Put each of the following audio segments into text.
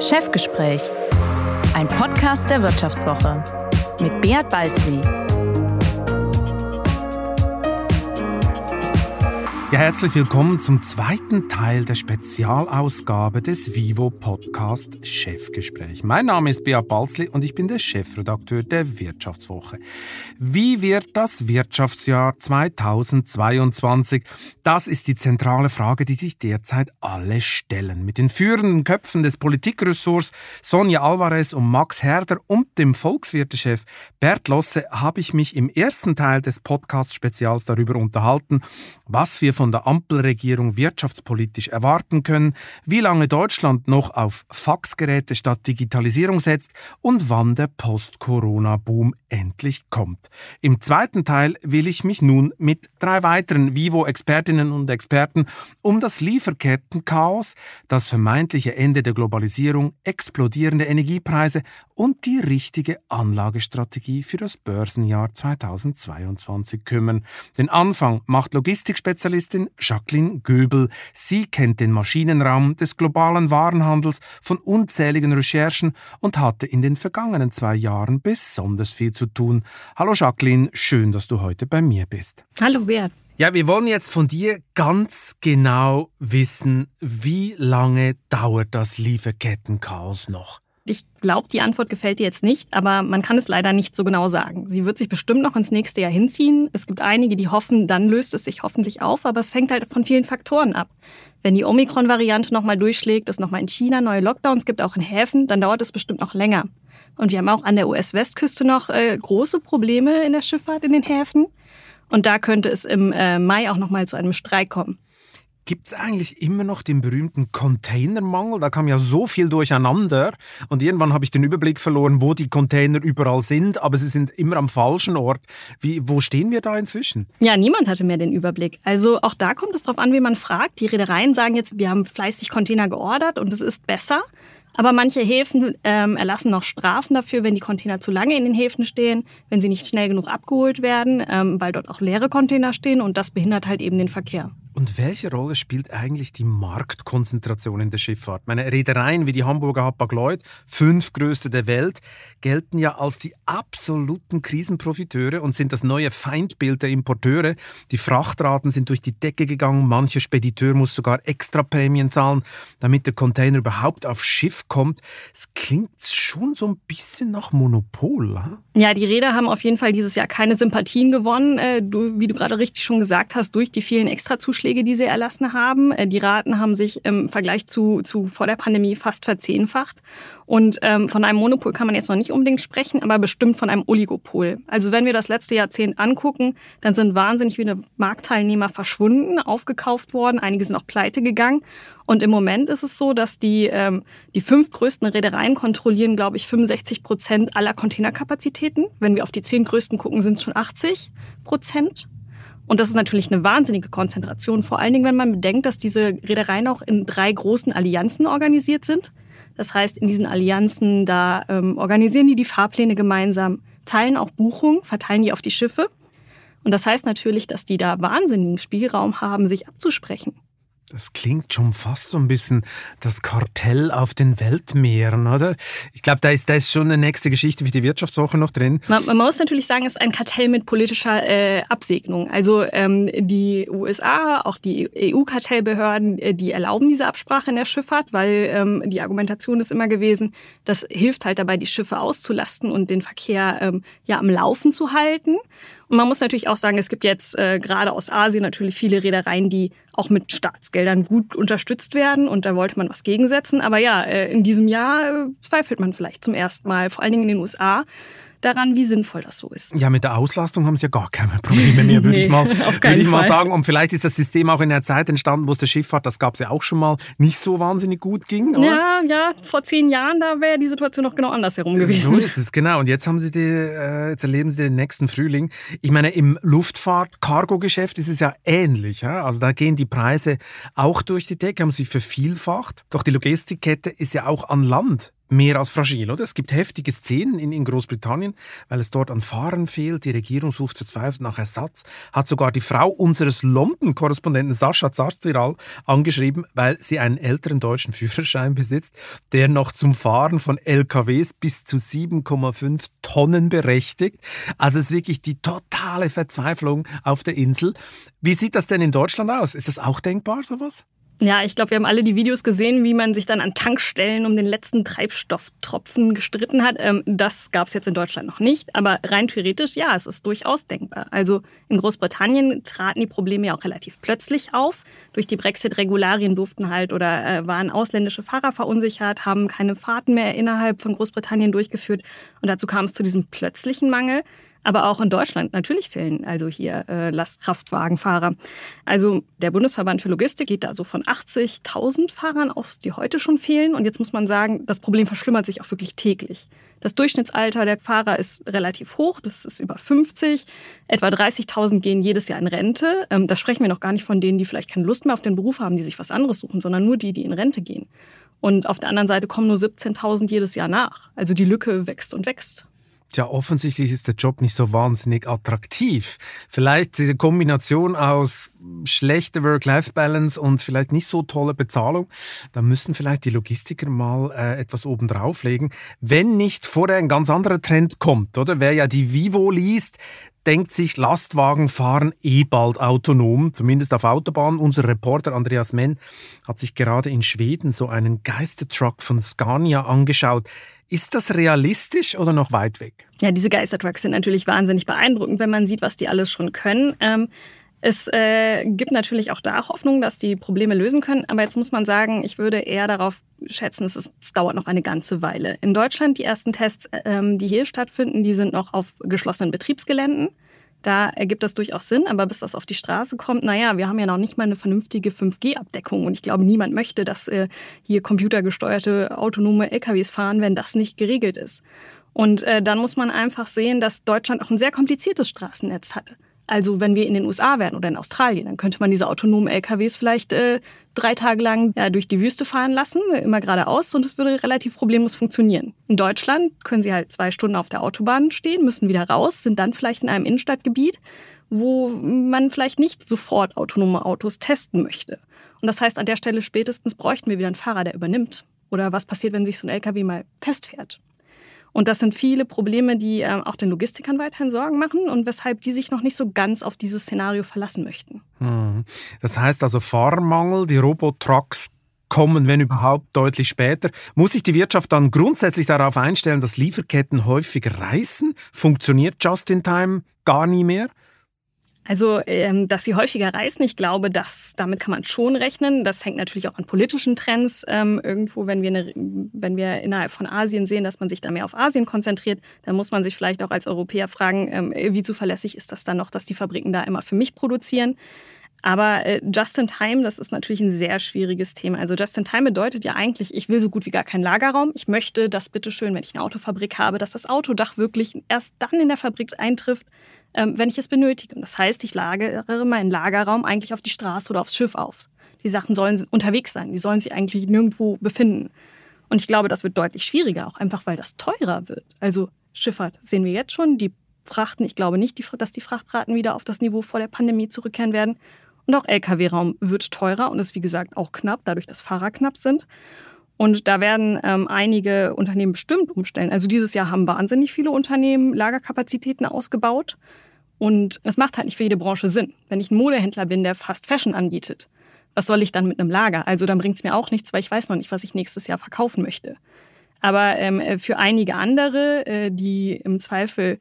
Chefgespräch, ein Podcast der Wirtschaftswoche mit Beat Balzli. Ja, herzlich willkommen zum zweiten Teil der Spezialausgabe des Vivo Podcast Chefgespräch. Mein Name ist Beat Balzli und ich bin der Chefredakteur der Wirtschaftswoche. Wie wird das Wirtschaftsjahr 2022? Das ist die zentrale Frage, die sich derzeit alle stellen. Mit den führenden Köpfen des Politikressorts Sonja Alvarez und Max Herder und dem Volkswirtechef Bert Losse habe ich mich im ersten Teil des Podcast-Spezials darüber unterhalten, was wir von der Ampelregierung wirtschaftspolitisch erwarten können, wie lange Deutschland noch auf Faxgeräte statt Digitalisierung setzt und wann der Post-Corona-Boom endlich kommt. Im zweiten Teil will ich mich nun mit drei weiteren Vivo-Expertinnen und Experten um das Lieferkettenchaos, das vermeintliche Ende der Globalisierung, explodierende Energiepreise und die richtige Anlagestrategie für das Börsenjahr 2022 kümmern. Den Anfang macht Logistikspezialist Journalistin Jacqueline Göbel. Sie kennt den Maschinenraum des globalen Warenhandels von unzähligen Recherchen und hatte in den vergangenen zwei Jahren besonders viel zu tun. Hallo Jacqueline, schön, dass du heute bei mir bist. Hallo Bert. Ja, wir wollen jetzt von dir ganz genau wissen, wie lange dauert das Lieferkettenchaos noch? Ich glaube, die Antwort gefällt dir jetzt nicht, aber man kann es leider nicht so genau sagen. Sie wird sich bestimmt noch ins nächste Jahr hinziehen. Es gibt einige, die hoffen, dann löst es sich hoffentlich auf, aber es hängt halt von vielen Faktoren ab. Wenn die Omikron-Variante nochmal durchschlägt, es nochmal in China neue Lockdowns gibt, auch in Häfen, dann dauert es bestimmt noch länger. Und wir haben auch an der US-Westküste noch äh, große Probleme in der Schifffahrt in den Häfen. Und da könnte es im äh, Mai auch nochmal zu einem Streik kommen. Gibt es eigentlich immer noch den berühmten Containermangel? Da kam ja so viel durcheinander und irgendwann habe ich den Überblick verloren, wo die Container überall sind, aber sie sind immer am falschen Ort. Wie, wo stehen wir da inzwischen? Ja, niemand hatte mehr den Überblick. Also auch da kommt es darauf an, wie man fragt. Die Reedereien sagen jetzt, wir haben fleißig Container geordert und es ist besser. Aber manche Häfen ähm, erlassen noch Strafen dafür, wenn die Container zu lange in den Häfen stehen, wenn sie nicht schnell genug abgeholt werden, ähm, weil dort auch leere Container stehen und das behindert halt eben den Verkehr. Und welche Rolle spielt eigentlich die Marktkonzentration in der Schifffahrt? Meine Reedereien wie die Hamburger Hapag-Lloyd, fünf größte der Welt, gelten ja als die absoluten Krisenprofiteure und sind das neue Feindbild der Importeure. Die Frachtraten sind durch die Decke gegangen, mancher Spediteur muss sogar extra Prämien zahlen, damit der Container überhaupt aufs Schiff kommt. Es klingt schon so ein bisschen nach Monopol. Hm? Ja, die Reeder haben auf jeden Fall dieses Jahr keine Sympathien gewonnen, äh, wie du gerade richtig schon gesagt hast, durch die vielen Extrazuschläge Zuschläge, die sie erlassen haben. Äh, die Raten haben sich im Vergleich zu, zu vor der Pandemie fast verzehnfacht. Und ähm, von einem Monopol kann man jetzt noch nicht unbedingt sprechen, aber bestimmt von einem Oligopol. Also wenn wir das letzte Jahrzehnt angucken, dann sind wahnsinnig viele Marktteilnehmer verschwunden, aufgekauft worden, einige sind auch pleite gegangen. Und im Moment ist es so, dass die, ähm, die fünf größten Reedereien kontrollieren, glaube ich, 65 Prozent aller Containerkapazitäten. Wenn wir auf die zehn größten gucken, sind es schon 80 Prozent. Und das ist natürlich eine wahnsinnige Konzentration, vor allen Dingen, wenn man bedenkt, dass diese Reedereien auch in drei großen Allianzen organisiert sind. Das heißt, in diesen Allianzen, da ähm, organisieren die die Fahrpläne gemeinsam, teilen auch Buchungen, verteilen die auf die Schiffe. Und das heißt natürlich, dass die da wahnsinnigen Spielraum haben, sich abzusprechen. Das klingt schon fast so ein bisschen das Kartell auf den Weltmeeren, oder? Ich glaube, da ist, da ist schon eine nächste Geschichte für die Wirtschaftswoche noch drin. Man, man muss natürlich sagen, es ist ein Kartell mit politischer äh, Absegnung. Also ähm, die USA, auch die EU-Kartellbehörden, äh, die erlauben diese Absprache in der Schifffahrt, weil ähm, die Argumentation ist immer gewesen, das hilft halt dabei, die Schiffe auszulasten und den Verkehr ähm, ja am Laufen zu halten. Man muss natürlich auch sagen, es gibt jetzt äh, gerade aus Asien natürlich viele Reedereien, die auch mit Staatsgeldern gut unterstützt werden und da wollte man was gegensetzen. Aber ja, äh, in diesem Jahr äh, zweifelt man vielleicht zum ersten Mal, vor allen Dingen in den USA, daran, wie sinnvoll das so ist. Ja, mit der Auslastung haben sie ja gar keine Probleme mehr, würde nee, ich, mal, würde ich mal sagen. Und vielleicht ist das System auch in der Zeit entstanden, wo es der Schifffahrt, das gab es ja auch schon mal, nicht so wahnsinnig gut ging. Oder? Ja, ja, vor zehn Jahren, da wäre die Situation noch genau andersherum gewesen. So ist es, genau. Und jetzt haben sie die, äh, jetzt erleben sie den nächsten Frühling. Ich meine, im Luftfahrt-Cargo-Geschäft ist es ja ähnlich. Ja? Also da gehen die Preise auch durch die Decke, haben sich vervielfacht. Doch die Logistikkette ist ja auch an Land mehr als fragil, oder? Es gibt heftige Szenen in, in Großbritannien, weil es dort an Fahrern fehlt. Die Regierung sucht verzweifelt nach Ersatz. Hat sogar die Frau unseres London-Korrespondenten Sascha Zarstiral angeschrieben, weil sie einen älteren deutschen Führerschein besitzt, der noch zum Fahren von LKWs bis zu 7,5 Tonnen berechtigt. Also es ist wirklich die totale Verzweiflung auf der Insel. Wie sieht das denn in Deutschland aus? Ist das auch denkbar, sowas? Ja, ich glaube, wir haben alle die Videos gesehen, wie man sich dann an Tankstellen um den letzten Treibstofftropfen gestritten hat. Ähm, das gab es jetzt in Deutschland noch nicht, aber rein theoretisch, ja, es ist durchaus denkbar. Also in Großbritannien traten die Probleme ja auch relativ plötzlich auf. Durch die Brexit-Regularien durften halt oder äh, waren ausländische Fahrer verunsichert, haben keine Fahrten mehr innerhalb von Großbritannien durchgeführt und dazu kam es zu diesem plötzlichen Mangel. Aber auch in Deutschland natürlich fehlen also hier äh, Lastkraftwagenfahrer. Also der Bundesverband für Logistik geht da so von 80.000 Fahrern aus, die heute schon fehlen. Und jetzt muss man sagen, das Problem verschlimmert sich auch wirklich täglich. Das Durchschnittsalter der Fahrer ist relativ hoch, das ist über 50. Etwa 30.000 gehen jedes Jahr in Rente. Ähm, da sprechen wir noch gar nicht von denen, die vielleicht keine Lust mehr auf den Beruf haben, die sich was anderes suchen, sondern nur die, die in Rente gehen. Und auf der anderen Seite kommen nur 17.000 jedes Jahr nach. Also die Lücke wächst und wächst. Tja, offensichtlich ist der Job nicht so wahnsinnig attraktiv. Vielleicht diese Kombination aus schlechter Work-Life-Balance und vielleicht nicht so tolle Bezahlung. Da müssen vielleicht die Logistiker mal äh, etwas oben drauflegen. Wenn nicht vorher ein ganz anderer Trend kommt, oder? Wer ja die Vivo liest, denkt sich, Lastwagen fahren eh bald autonom, zumindest auf Autobahnen. Unser Reporter Andreas Menn hat sich gerade in Schweden so einen Geistertruck von Scania angeschaut. Ist das realistisch oder noch weit weg? Ja, diese Geistertrucks sind natürlich wahnsinnig beeindruckend, wenn man sieht, was die alles schon können. Ähm, es äh, gibt natürlich auch da Hoffnung, dass die Probleme lösen können. Aber jetzt muss man sagen, ich würde eher darauf schätzen, es, ist, es dauert noch eine ganze Weile. In Deutschland, die ersten Tests, ähm, die hier stattfinden, die sind noch auf geschlossenen Betriebsgeländen. Da ergibt das durchaus Sinn, aber bis das auf die Straße kommt, naja, wir haben ja noch nicht mal eine vernünftige 5G-Abdeckung und ich glaube, niemand möchte, dass äh, hier computergesteuerte autonome LKWs fahren, wenn das nicht geregelt ist. Und äh, dann muss man einfach sehen, dass Deutschland auch ein sehr kompliziertes Straßennetz hatte. Also wenn wir in den USA wären oder in Australien, dann könnte man diese autonomen LKWs vielleicht äh, drei Tage lang ja, durch die Wüste fahren lassen, immer geradeaus und es würde relativ problemlos funktionieren. In Deutschland können sie halt zwei Stunden auf der Autobahn stehen, müssen wieder raus, sind dann vielleicht in einem Innenstadtgebiet, wo man vielleicht nicht sofort autonome Autos testen möchte. Und das heißt, an der Stelle spätestens bräuchten wir wieder einen Fahrer, der übernimmt. Oder was passiert, wenn sich so ein LKW mal festfährt? Und das sind viele Probleme, die äh, auch den Logistikern weiterhin Sorgen machen und weshalb die sich noch nicht so ganz auf dieses Szenario verlassen möchten. Hm. Das heißt also Fahrmangel, die Robotrucks kommen, wenn überhaupt, deutlich später. Muss sich die Wirtschaft dann grundsätzlich darauf einstellen, dass Lieferketten häufig reißen? Funktioniert Just-in-Time gar nie mehr? Also, ähm, dass sie häufiger reisen, ich glaube, dass, damit kann man schon rechnen. Das hängt natürlich auch an politischen Trends. Ähm, irgendwo, wenn wir, eine, wenn wir innerhalb von Asien sehen, dass man sich da mehr auf Asien konzentriert, dann muss man sich vielleicht auch als Europäer fragen, ähm, wie zuverlässig ist das dann noch, dass die Fabriken da immer für mich produzieren. Aber äh, Just in Time, das ist natürlich ein sehr schwieriges Thema. Also Just in Time bedeutet ja eigentlich, ich will so gut wie gar keinen Lagerraum. Ich möchte, dass bitteschön, wenn ich eine Autofabrik habe, dass das Autodach wirklich erst dann in der Fabrik eintrifft, wenn ich es benötige. Und das heißt, ich lagere meinen Lagerraum eigentlich auf die Straße oder aufs Schiff auf. Die Sachen sollen unterwegs sein, die sollen sich eigentlich nirgendwo befinden. Und ich glaube, das wird deutlich schwieriger, auch einfach weil das teurer wird. Also Schifffahrt sehen wir jetzt schon, die Frachten, ich glaube nicht, dass die Frachtraten wieder auf das Niveau vor der Pandemie zurückkehren werden. Und auch Lkw-Raum wird teurer und ist wie gesagt auch knapp, dadurch, dass Fahrer knapp sind. Und da werden ähm, einige Unternehmen bestimmt umstellen. Also dieses Jahr haben wahnsinnig viele Unternehmen Lagerkapazitäten ausgebaut. Und es macht halt nicht für jede Branche Sinn. Wenn ich ein Modehändler bin, der Fast Fashion anbietet, was soll ich dann mit einem Lager? Also dann bringt es mir auch nichts, weil ich weiß noch nicht, was ich nächstes Jahr verkaufen möchte. Aber ähm, für einige andere, äh, die im Zweifel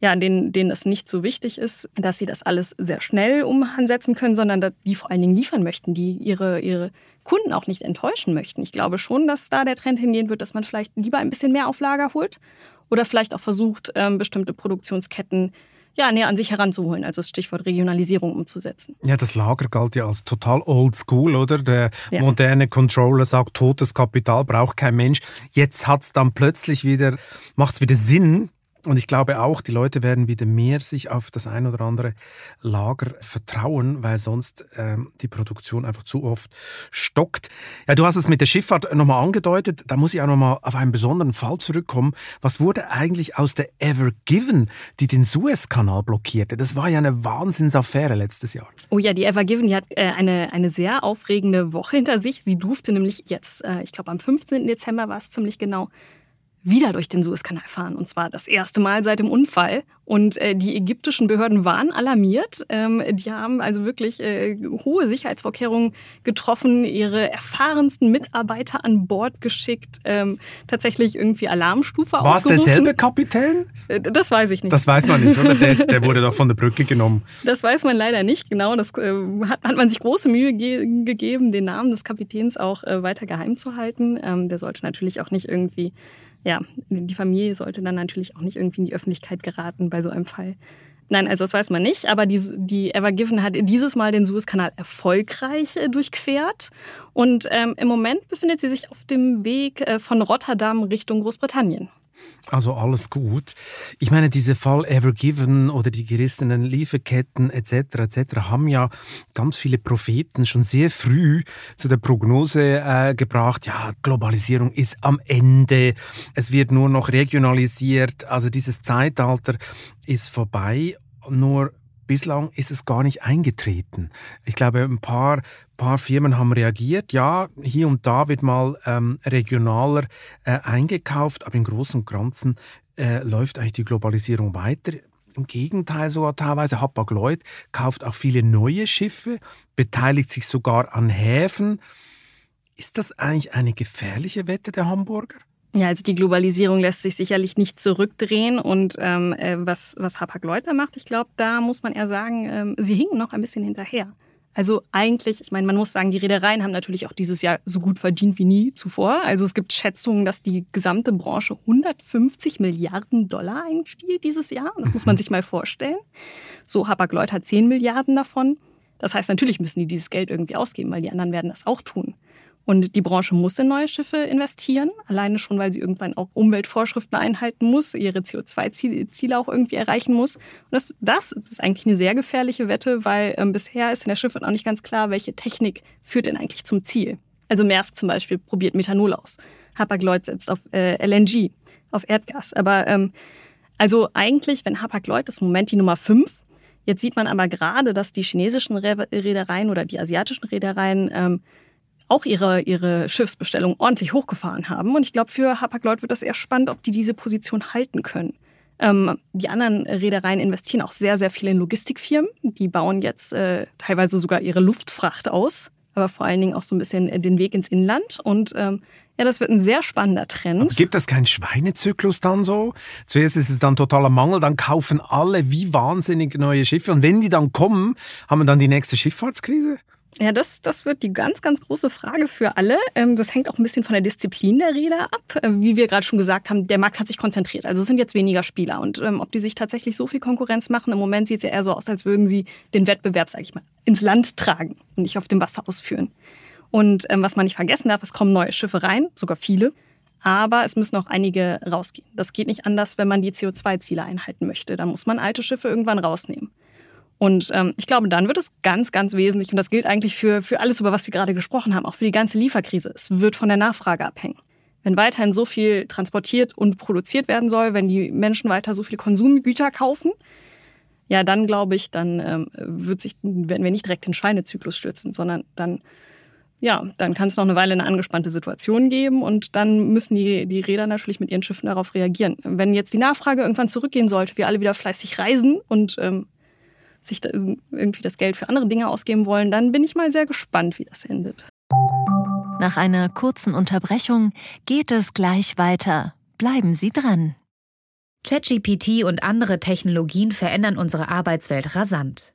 ja, denen, denen es nicht so wichtig ist, dass sie das alles sehr schnell umsetzen können, sondern die vor allen Dingen liefern möchten, die ihre, ihre Kunden auch nicht enttäuschen möchten. Ich glaube schon, dass da der Trend hingehen wird, dass man vielleicht lieber ein bisschen mehr auf Lager holt oder vielleicht auch versucht, ähm, bestimmte Produktionsketten ja, näher an sich heranzuholen, also das Stichwort Regionalisierung umzusetzen. Ja, das Lager galt ja als total old school, oder? Der ja. moderne Controller sagt, totes Kapital braucht kein Mensch. Jetzt hat es dann plötzlich wieder, macht es wieder Sinn, Und ich glaube auch, die Leute werden wieder mehr sich auf das ein oder andere Lager vertrauen, weil sonst ähm, die Produktion einfach zu oft stockt. Ja, du hast es mit der Schifffahrt nochmal angedeutet. Da muss ich auch nochmal auf einen besonderen Fall zurückkommen. Was wurde eigentlich aus der Ever Given, die den Suezkanal blockierte? Das war ja eine Wahnsinnsaffäre letztes Jahr. Oh ja, die Ever Given, die hat äh, eine, eine sehr aufregende Woche hinter sich. Sie durfte nämlich jetzt, äh, ich glaube am 15. Dezember war es ziemlich genau, wieder durch den Suezkanal fahren. Und zwar das erste Mal seit dem Unfall. Und äh, die ägyptischen Behörden waren alarmiert. Ähm, die haben also wirklich äh, hohe Sicherheitsvorkehrungen getroffen, ihre erfahrensten Mitarbeiter an Bord geschickt, ähm, tatsächlich irgendwie Alarmstufe War es derselbe Kapitän? Äh, das weiß ich nicht. Das weiß man nicht, oder? Der, ist, der, wurde doch von der Brücke genommen. Das weiß man leider nicht genau. Das äh, hat, hat, man sich große Mühe ge gegeben, den Namen des Kapitäns auch äh, weiter geheim zu halten. Ähm, der sollte natürlich auch nicht irgendwie ja, die Familie sollte dann natürlich auch nicht irgendwie in die Öffentlichkeit geraten bei so einem Fall. Nein, also das weiß man nicht, aber die, die Ever Given hat dieses Mal den Suezkanal erfolgreich äh, durchquert und ähm, im Moment befindet sie sich auf dem Weg äh, von Rotterdam Richtung Großbritannien. Also alles gut. Ich meine, diese Fall Ever Given oder die gerissenen Lieferketten etc. etc. haben ja ganz viele Propheten schon sehr früh zu der Prognose äh, gebracht, ja, Globalisierung ist am Ende, es wird nur noch regionalisiert, also dieses Zeitalter ist vorbei. Nur bislang ist es gar nicht eingetreten. Ich glaube, ein paar, paar Firmen haben reagiert. Ja, hier und da wird mal ähm, regionaler äh, eingekauft, aber im Großen und Ganzen äh, läuft eigentlich die Globalisierung weiter. Im Gegenteil sogar teilweise. Hapag-Lloyd kauft auch viele neue Schiffe, beteiligt sich sogar an Häfen. Ist das eigentlich eine gefährliche Wette der Hamburger? Ja, also die Globalisierung lässt sich sicherlich nicht zurückdrehen. Und ähm, äh, was, was Hapag-Lloyd macht, ich glaube, da muss man eher sagen, ähm, sie hinken noch ein bisschen hinterher. Also eigentlich, ich meine, man muss sagen, die Reedereien haben natürlich auch dieses Jahr so gut verdient wie nie zuvor. Also es gibt Schätzungen, dass die gesamte Branche 150 Milliarden Dollar einspielt dieses Jahr. Das muss man sich mal vorstellen. So Hapag-Lloyd hat 10 Milliarden davon. Das heißt, natürlich müssen die dieses Geld irgendwie ausgeben, weil die anderen werden das auch tun. Und die Branche muss in neue Schiffe investieren, alleine schon, weil sie irgendwann auch Umweltvorschriften einhalten muss, ihre CO2-Ziele auch irgendwie erreichen muss. Und das, das ist eigentlich eine sehr gefährliche Wette, weil ähm, bisher ist in der Schifffahrt auch nicht ganz klar, welche Technik führt denn eigentlich zum Ziel. Also Maersk zum Beispiel probiert Methanol aus. Hapag-Lloyd setzt auf äh, LNG, auf Erdgas. Aber ähm, also eigentlich, wenn Hapag-Lloyd ist im Moment die Nummer 5, Jetzt sieht man aber gerade, dass die chinesischen Reedereien oder die asiatischen Reedereien ähm, auch ihre, ihre Schiffsbestellung ordentlich hochgefahren haben. Und ich glaube, für Hapag-Lloyd wird das eher spannend, ob die diese Position halten können. Ähm, die anderen Reedereien investieren auch sehr, sehr viel in Logistikfirmen. Die bauen jetzt äh, teilweise sogar ihre Luftfracht aus, aber vor allen Dingen auch so ein bisschen den Weg ins Inland. Und ähm, ja, das wird ein sehr spannender Trend. Aber gibt es keinen Schweinezyklus dann so? Zuerst ist es dann totaler Mangel, dann kaufen alle wie wahnsinnig neue Schiffe. Und wenn die dann kommen, haben wir dann die nächste Schifffahrtskrise? Ja, das, das wird die ganz, ganz große Frage für alle. Ähm, das hängt auch ein bisschen von der Disziplin der Räder ab. Äh, wie wir gerade schon gesagt haben, der Markt hat sich konzentriert. Also es sind jetzt weniger Spieler. Und ähm, ob die sich tatsächlich so viel Konkurrenz machen, im Moment sieht es ja eher so aus, als würden sie den Wettbewerb, sage ich mal, ins Land tragen und nicht auf dem Wasser ausführen. Und ähm, was man nicht vergessen darf, es kommen neue Schiffe rein, sogar viele. Aber es müssen auch einige rausgehen. Das geht nicht anders, wenn man die CO2-Ziele einhalten möchte. Da muss man alte Schiffe irgendwann rausnehmen. Und ähm, ich glaube, dann wird es ganz, ganz wesentlich, und das gilt eigentlich für, für alles, über was wir gerade gesprochen haben, auch für die ganze Lieferkrise. Es wird von der Nachfrage abhängen. Wenn weiterhin so viel transportiert und produziert werden soll, wenn die Menschen weiter so viele Konsumgüter kaufen, ja, dann glaube ich, dann ähm, wird sich, werden wir nicht direkt den Schweinezyklus stürzen, sondern dann, ja, dann kann es noch eine Weile eine angespannte Situation geben und dann müssen die, die Räder natürlich mit ihren Schiffen darauf reagieren. Wenn jetzt die Nachfrage irgendwann zurückgehen sollte, wir alle wieder fleißig reisen und ähm, sich da irgendwie das Geld für andere Dinge ausgeben wollen, dann bin ich mal sehr gespannt, wie das endet. Nach einer kurzen Unterbrechung geht es gleich weiter. Bleiben Sie dran. ChatGPT und andere Technologien verändern unsere Arbeitswelt rasant.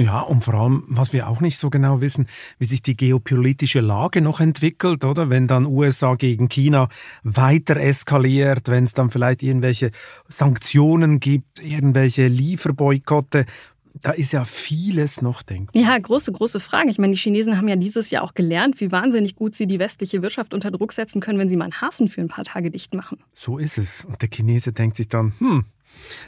Ja, und vor allem, was wir auch nicht so genau wissen, wie sich die geopolitische Lage noch entwickelt, oder? Wenn dann USA gegen China weiter eskaliert, wenn es dann vielleicht irgendwelche Sanktionen gibt, irgendwelche Lieferboykotte, da ist ja vieles noch denkbar. Ja, große, große Fragen. Ich meine, die Chinesen haben ja dieses Jahr auch gelernt, wie wahnsinnig gut sie die westliche Wirtschaft unter Druck setzen können, wenn sie mal einen Hafen für ein paar Tage dicht machen. So ist es. Und der Chinese denkt sich dann, hm,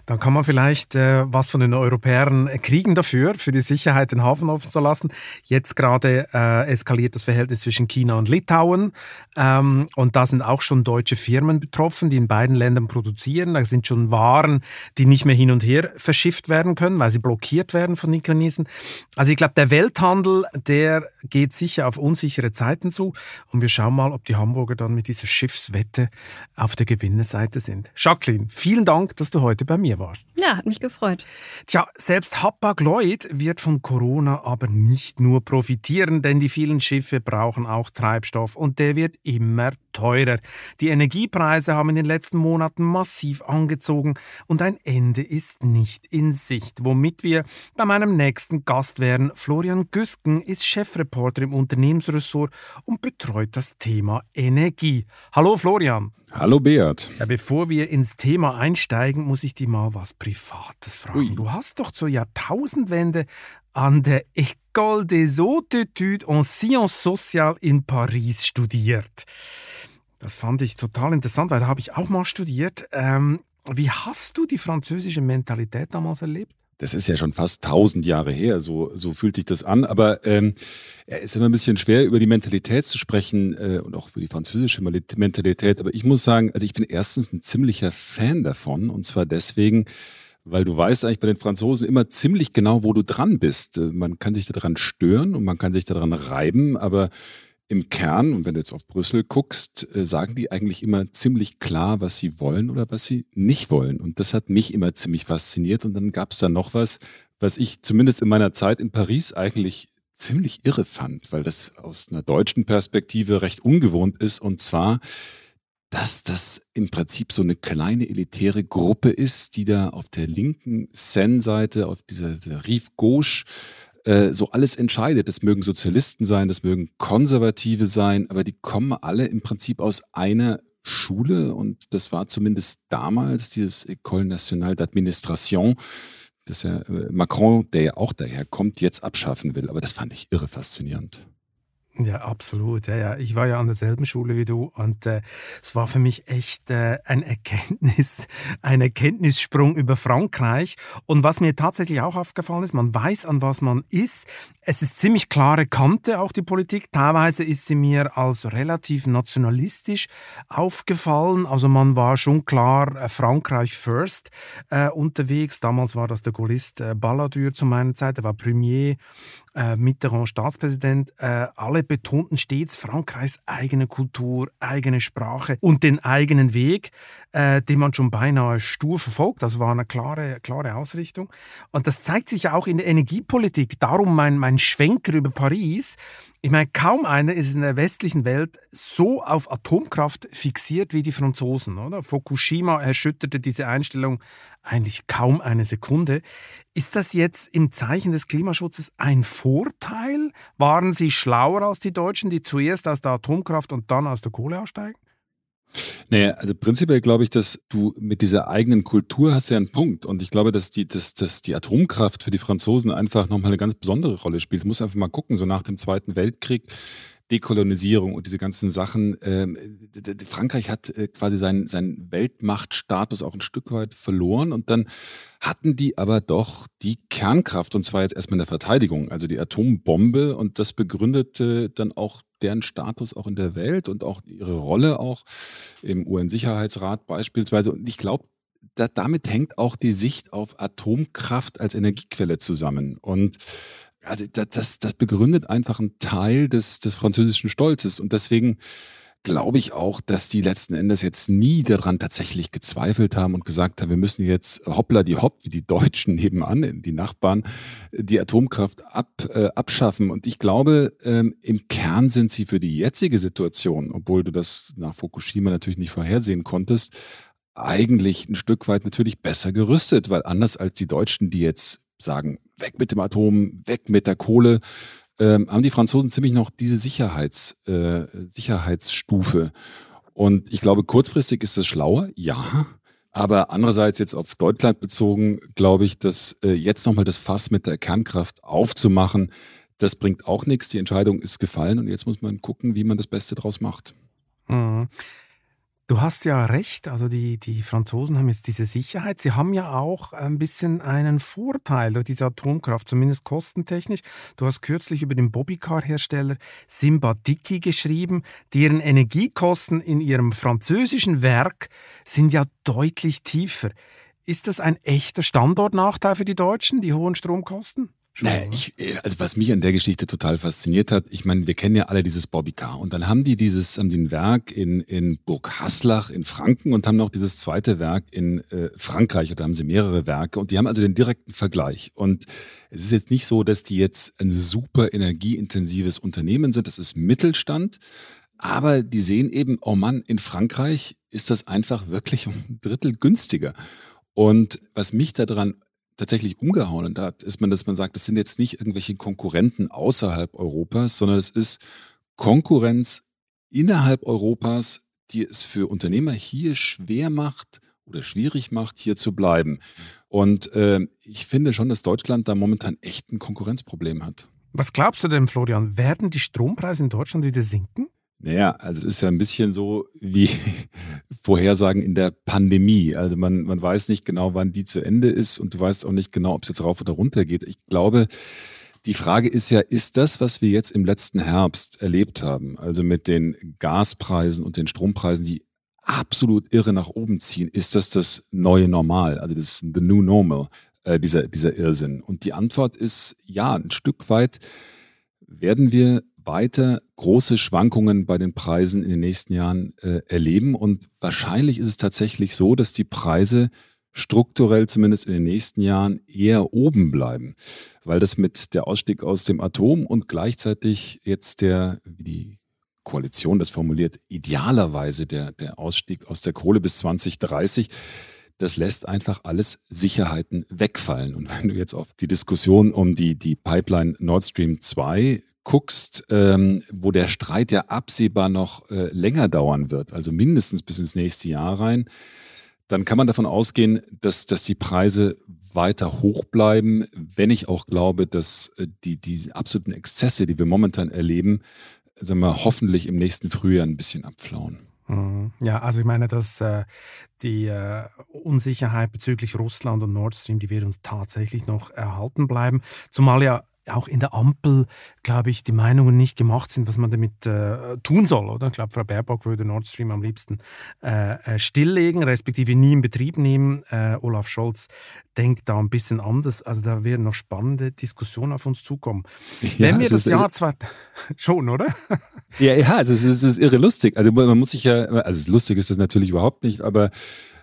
dann kann man vielleicht äh, was von den Europäern kriegen dafür, für die Sicherheit den Hafen offen zu lassen. Jetzt gerade äh, eskaliert das Verhältnis zwischen China und Litauen. Ähm, und da sind auch schon deutsche Firmen betroffen, die in beiden Ländern produzieren. Da sind schon Waren, die nicht mehr hin und her verschifft werden können, weil sie blockiert werden von den Chinesen. Also ich glaube, der Welthandel, der geht sicher auf unsichere Zeiten zu. Und wir schauen mal, ob die Hamburger dann mit dieser Schiffswette auf der Gewinnerseite sind. Jacqueline, vielen Dank, dass du heute heute bei mir warst. Ja, hat mich gefreut. Tja, selbst Hapag-Lloyd wird von Corona aber nicht nur profitieren, denn die vielen Schiffe brauchen auch Treibstoff und der wird immer teurer. Die Energiepreise haben in den letzten Monaten massiv angezogen und ein Ende ist nicht in Sicht. Womit wir bei meinem nächsten Gast wären. Florian Güsken ist Chefreporter im Unternehmensressort und betreut das Thema Energie. Hallo Florian. Hallo Beat. Ja, bevor wir ins Thema einsteigen, muss ich dich mal was Privates fragen. Ui. Du hast doch zur Jahrtausendwende an der École des Hautes Études en Sciences Sociales in Paris studiert. Das fand ich total interessant, weil da habe ich auch mal studiert. Ähm, wie hast du die französische Mentalität damals erlebt? Das ist ja schon fast tausend Jahre her, so, so fühlt sich das an. Aber ähm, es ist immer ein bisschen schwer, über die Mentalität zu sprechen äh, und auch für die französische Mentalität. Aber ich muss sagen, also ich bin erstens ein ziemlicher Fan davon. Und zwar deswegen, weil du weißt eigentlich bei den Franzosen immer ziemlich genau, wo du dran bist. Äh, man kann sich daran stören und man kann sich daran reiben, aber im Kern, und wenn du jetzt auf Brüssel guckst, äh, sagen die eigentlich immer ziemlich klar, was sie wollen oder was sie nicht wollen. Und das hat mich immer ziemlich fasziniert. Und dann gab es da noch was, was ich zumindest in meiner Zeit in Paris eigentlich ziemlich irre fand, weil das aus einer deutschen Perspektive recht ungewohnt ist. Und zwar, dass das im Prinzip so eine kleine elitäre Gruppe ist, die da auf der linken Seine-Seite, auf dieser, dieser Rive Gauche, äh, so alles entscheidet. Das mögen Sozialisten sein, das mögen Konservative sein, aber die kommen alle im Prinzip aus einer Schule und das war zumindest damals dieses École Nationale d'Administration, das ja äh, Macron, der ja auch daher kommt, jetzt abschaffen will. Aber das fand ich irre faszinierend. Ja, absolut. Ja, ja. Ich war ja an derselben Schule wie du und äh, es war für mich echt äh, ein Erkenntnis, ein Erkenntnissprung über Frankreich. Und was mir tatsächlich auch aufgefallen ist, man weiß, an was man ist. Es ist ziemlich klare Kante, auch die Politik. Teilweise ist sie mir als relativ nationalistisch aufgefallen. Also man war schon klar äh, Frankreich first äh, unterwegs. Damals war das der Gaullist äh, Balladur zu meiner Zeit, er war Premier äh, Mitterrand Staatspräsident, äh, alle betonten stets Frankreichs eigene Kultur, eigene Sprache und den eigenen Weg, äh, den man schon beinahe stur verfolgt. Das war eine klare, klare Ausrichtung. Und das zeigt sich auch in der Energiepolitik. Darum mein, mein Schwenker über Paris. Ich meine, kaum einer ist in der westlichen Welt so auf Atomkraft fixiert wie die Franzosen. Oder? Fukushima erschütterte diese Einstellung eigentlich kaum eine Sekunde. Ist das jetzt im Zeichen des Klimaschutzes ein Vorteil? Waren sie schlauer als die Deutschen, die zuerst aus der Atomkraft und dann aus der Kohle aussteigen? Naja, also prinzipiell glaube ich, dass du mit dieser eigenen Kultur hast ja einen Punkt. Und ich glaube, dass die, dass, dass die Atomkraft für die Franzosen einfach nochmal eine ganz besondere Rolle spielt. Du musst einfach mal gucken, so nach dem Zweiten Weltkrieg, Dekolonisierung und diese ganzen Sachen. Ähm, Frankreich hat äh, quasi seinen, seinen Weltmachtstatus auch ein Stück weit verloren und dann hatten die aber doch die Kernkraft und zwar jetzt erstmal in der Verteidigung, also die Atombombe und das begründete dann auch deren Status auch in der Welt und auch ihre Rolle auch im UN-Sicherheitsrat beispielsweise. Und ich glaube, da, damit hängt auch die Sicht auf Atomkraft als Energiequelle zusammen. Und also das, das begründet einfach einen Teil des, des französischen Stolzes. Und deswegen glaube ich auch, dass die letzten Endes jetzt nie daran tatsächlich gezweifelt haben und gesagt haben, wir müssen jetzt hoppla die hopp, wie die Deutschen nebenan, die Nachbarn, die Atomkraft ab, äh, abschaffen. Und ich glaube, ähm, im Kern sind sie für die jetzige Situation, obwohl du das nach Fukushima natürlich nicht vorhersehen konntest, eigentlich ein Stück weit natürlich besser gerüstet, weil anders als die Deutschen, die jetzt sagen, weg mit dem Atom, weg mit der Kohle, ähm, haben die Franzosen ziemlich noch diese Sicherheits, äh, Sicherheitsstufe. Und ich glaube, kurzfristig ist es schlauer, ja. Aber andererseits jetzt auf Deutschland bezogen, glaube ich, dass äh, jetzt nochmal das Fass mit der Kernkraft aufzumachen, das bringt auch nichts. Die Entscheidung ist gefallen und jetzt muss man gucken, wie man das Beste draus macht. Mhm. Du hast ja recht, also die, die Franzosen haben jetzt diese Sicherheit. Sie haben ja auch ein bisschen einen Vorteil durch diese Atomkraft, zumindest kostentechnisch. Du hast kürzlich über den Bobbycar-Hersteller Simba Dicky geschrieben, deren Energiekosten in ihrem französischen Werk sind ja deutlich tiefer. Ist das ein echter Standortnachteil für die Deutschen, die hohen Stromkosten? Naja, ich, also was mich an der Geschichte total fasziniert hat, ich meine, wir kennen ja alle dieses Bobby Car und dann haben die dieses, haben die ein Werk in, in Burg Haslach in Franken und haben noch dieses zweite Werk in äh, Frankreich, da haben sie mehrere Werke und die haben also den direkten Vergleich. Und es ist jetzt nicht so, dass die jetzt ein super energieintensives Unternehmen sind, das ist Mittelstand, aber die sehen eben, oh Mann, in Frankreich ist das einfach wirklich um ein Drittel günstiger. Und was mich daran tatsächlich umgehauen hat, ist man, dass man sagt, das sind jetzt nicht irgendwelche Konkurrenten außerhalb Europas, sondern es ist Konkurrenz innerhalb Europas, die es für Unternehmer hier schwer macht oder schwierig macht, hier zu bleiben. Und äh, ich finde schon, dass Deutschland da momentan echt ein Konkurrenzproblem hat. Was glaubst du denn, Florian? Werden die Strompreise in Deutschland wieder sinken? Naja, also es ist ja ein bisschen so wie Vorhersagen in der Pandemie. Also man, man weiß nicht genau, wann die zu Ende ist und du weißt auch nicht genau, ob es jetzt rauf oder runter geht. Ich glaube, die Frage ist ja, ist das, was wir jetzt im letzten Herbst erlebt haben, also mit den Gaspreisen und den Strompreisen, die absolut irre nach oben ziehen, ist das das neue Normal, also das the new normal, äh, dieser, dieser Irrsinn? Und die Antwort ist ja, ein Stück weit werden wir weiter große Schwankungen bei den Preisen in den nächsten Jahren äh, erleben. Und wahrscheinlich ist es tatsächlich so, dass die Preise strukturell zumindest in den nächsten Jahren eher oben bleiben, weil das mit der Ausstieg aus dem Atom und gleichzeitig jetzt der, wie die Koalition das formuliert, idealerweise der, der Ausstieg aus der Kohle bis 2030 das lässt einfach alles Sicherheiten wegfallen. Und wenn du jetzt auf die Diskussion um die, die Pipeline Nord Stream 2 guckst, ähm, wo der Streit ja absehbar noch äh, länger dauern wird, also mindestens bis ins nächste Jahr rein, dann kann man davon ausgehen, dass, dass die Preise weiter hoch bleiben, wenn ich auch glaube, dass äh, die, die absoluten Exzesse, die wir momentan erleben, sagen wir, hoffentlich im nächsten Frühjahr ein bisschen abflauen. Mhm. Ja, also ich meine, dass äh, die äh, Unsicherheit bezüglich Russland und Nord Stream, die wird uns tatsächlich noch erhalten bleiben. Zumal ja auch in der Ampel, glaube ich, die Meinungen nicht gemacht sind, was man damit äh, tun soll, oder? Ich glaube, Frau Baerbock würde Nord Stream am liebsten äh, äh, stilllegen, respektive nie in Betrieb nehmen. Äh, Olaf Scholz denkt da ein bisschen anders. Also da werden noch spannende Diskussionen auf uns zukommen. Ja, Wenn wir das ist, Jahr zwar schon, oder? Ja, ja, also es ist, es ist irre lustig. Also man muss sich ja, also lustig ist das natürlich überhaupt nicht, aber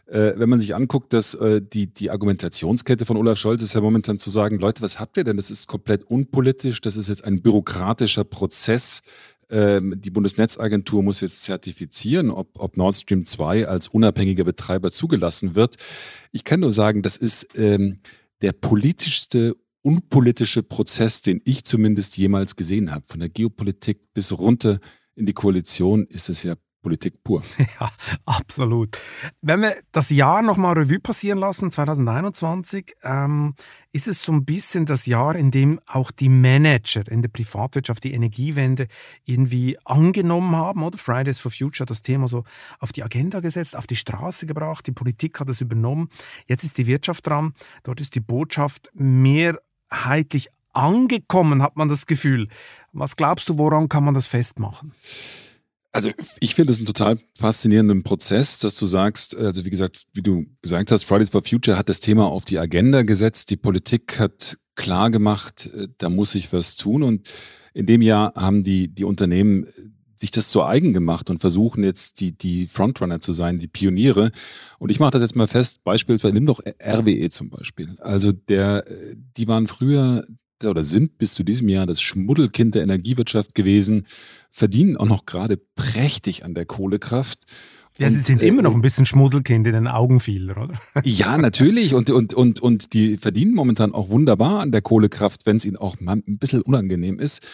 äh, wenn man sich anguckt, dass äh, die, die Argumentationskette von Olaf Scholz ist ja momentan zu sagen, Leute, was habt ihr denn? Das ist komplett unpolitisch, das ist jetzt ein bürokratischer Prozess. Ähm, die Bundesnetzagentur muss jetzt zertifizieren, ob, ob Nord Stream 2 als unabhängiger Betreiber zugelassen wird. Ich kann nur sagen, das ist ähm, der politischste unpolitische Prozess, den ich zumindest jemals gesehen habe. Von der Geopolitik bis runter in die Koalition ist es ja Politik pur. Ja, absolut. Wenn wir das Jahr nochmal Revue passieren lassen, 2021, ähm, ist es so ein bisschen das Jahr, in dem auch die Manager in der Privatwirtschaft die Energiewende irgendwie angenommen haben, oder? Fridays for Future hat das Thema so auf die Agenda gesetzt, auf die Straße gebracht, die Politik hat es übernommen. Jetzt ist die Wirtschaft dran, dort ist die Botschaft mehrheitlich angekommen, hat man das Gefühl. Was glaubst du, woran kann man das festmachen? Also ich finde es einen total faszinierenden Prozess, dass du sagst, also wie gesagt, wie du gesagt hast, Fridays for Future hat das Thema auf die Agenda gesetzt, die Politik hat klar gemacht, äh, da muss sich was tun und in dem Jahr haben die, die Unternehmen sich das zu eigen gemacht und versuchen jetzt die, die Frontrunner zu sein, die Pioniere. Und ich mache das jetzt mal fest, beispielsweise, nimm doch RWE zum Beispiel. Also der, die waren früher oder sind bis zu diesem Jahr das Schmuddelkind der Energiewirtschaft gewesen, verdienen auch noch gerade prächtig an der Kohlekraft. Ja, Sie sind äh, immer noch ein bisschen Schmuddelkind in den Augen vieler, oder? Ja, natürlich. Und, und, und, und die verdienen momentan auch wunderbar an der Kohlekraft, wenn es ihnen auch mal ein bisschen unangenehm ist.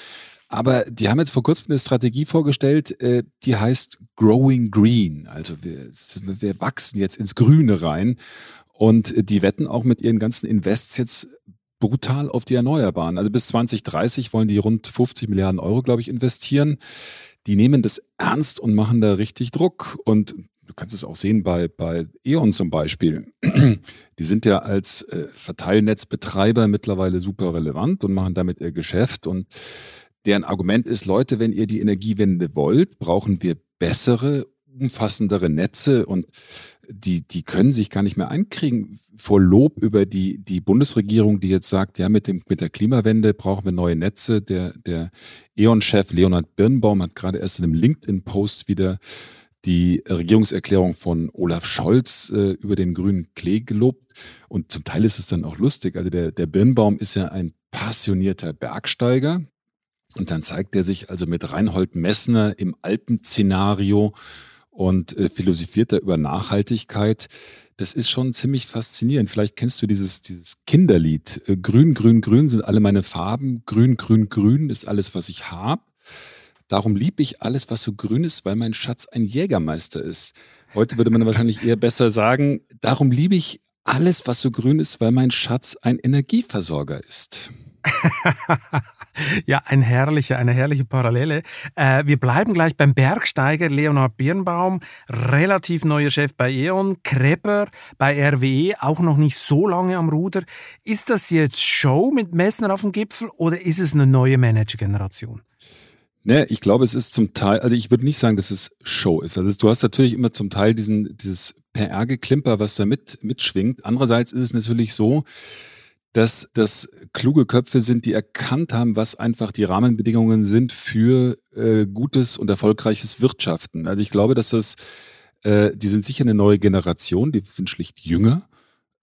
Aber die haben jetzt vor kurzem eine Strategie vorgestellt, äh, die heißt Growing Green. Also wir, wir wachsen jetzt ins Grüne rein. Und die wetten auch mit ihren ganzen Invests jetzt brutal auf die Erneuerbaren. Also bis 2030 wollen die rund 50 Milliarden Euro, glaube ich, investieren. Die nehmen das ernst und machen da richtig Druck. Und du kannst es auch sehen bei, bei E.ON zum Beispiel. Die sind ja als äh, Verteilnetzbetreiber mittlerweile super relevant und machen damit ihr Geschäft. Und deren Argument ist, Leute, wenn ihr die Energiewende wollt, brauchen wir bessere, umfassendere Netze und die, die können sich gar nicht mehr einkriegen vor Lob über die, die Bundesregierung, die jetzt sagt, ja, mit, dem, mit der Klimawende brauchen wir neue Netze. Der, der E.ON-Chef Leonhard Birnbaum hat gerade erst in einem LinkedIn-Post wieder die Regierungserklärung von Olaf Scholz äh, über den grünen Klee gelobt. Und zum Teil ist es dann auch lustig. Also der, der Birnbaum ist ja ein passionierter Bergsteiger. Und dann zeigt er sich also mit Reinhold Messner im Alpenszenario und äh, philosophiert da über Nachhaltigkeit. Das ist schon ziemlich faszinierend. Vielleicht kennst du dieses, dieses Kinderlied. Äh, grün, grün, grün sind alle meine Farben. Grün, grün, grün ist alles, was ich habe. Darum liebe ich alles, was so grün ist, weil mein Schatz ein Jägermeister ist. Heute würde man wahrscheinlich eher besser sagen, darum liebe ich alles, was so grün ist, weil mein Schatz ein Energieversorger ist. ja, ein herrliche, eine herrliche Parallele. Äh, wir bleiben gleich beim Bergsteiger Leonhard Birnbaum, relativ neuer Chef bei E.ON, Krepper bei RWE, auch noch nicht so lange am Ruder. Ist das jetzt Show mit Messner auf dem Gipfel oder ist es eine neue Managergeneration? Ne, ich glaube, es ist zum Teil, also ich würde nicht sagen, dass es Show ist. Also du hast natürlich immer zum Teil diesen, dieses PR-Geklimper, was da mit, mitschwingt. Andererseits ist es natürlich so, dass das kluge Köpfe sind, die erkannt haben, was einfach die Rahmenbedingungen sind für äh, gutes und erfolgreiches Wirtschaften. Also ich glaube, dass das, äh, die sind sicher eine neue Generation, die sind schlicht jünger.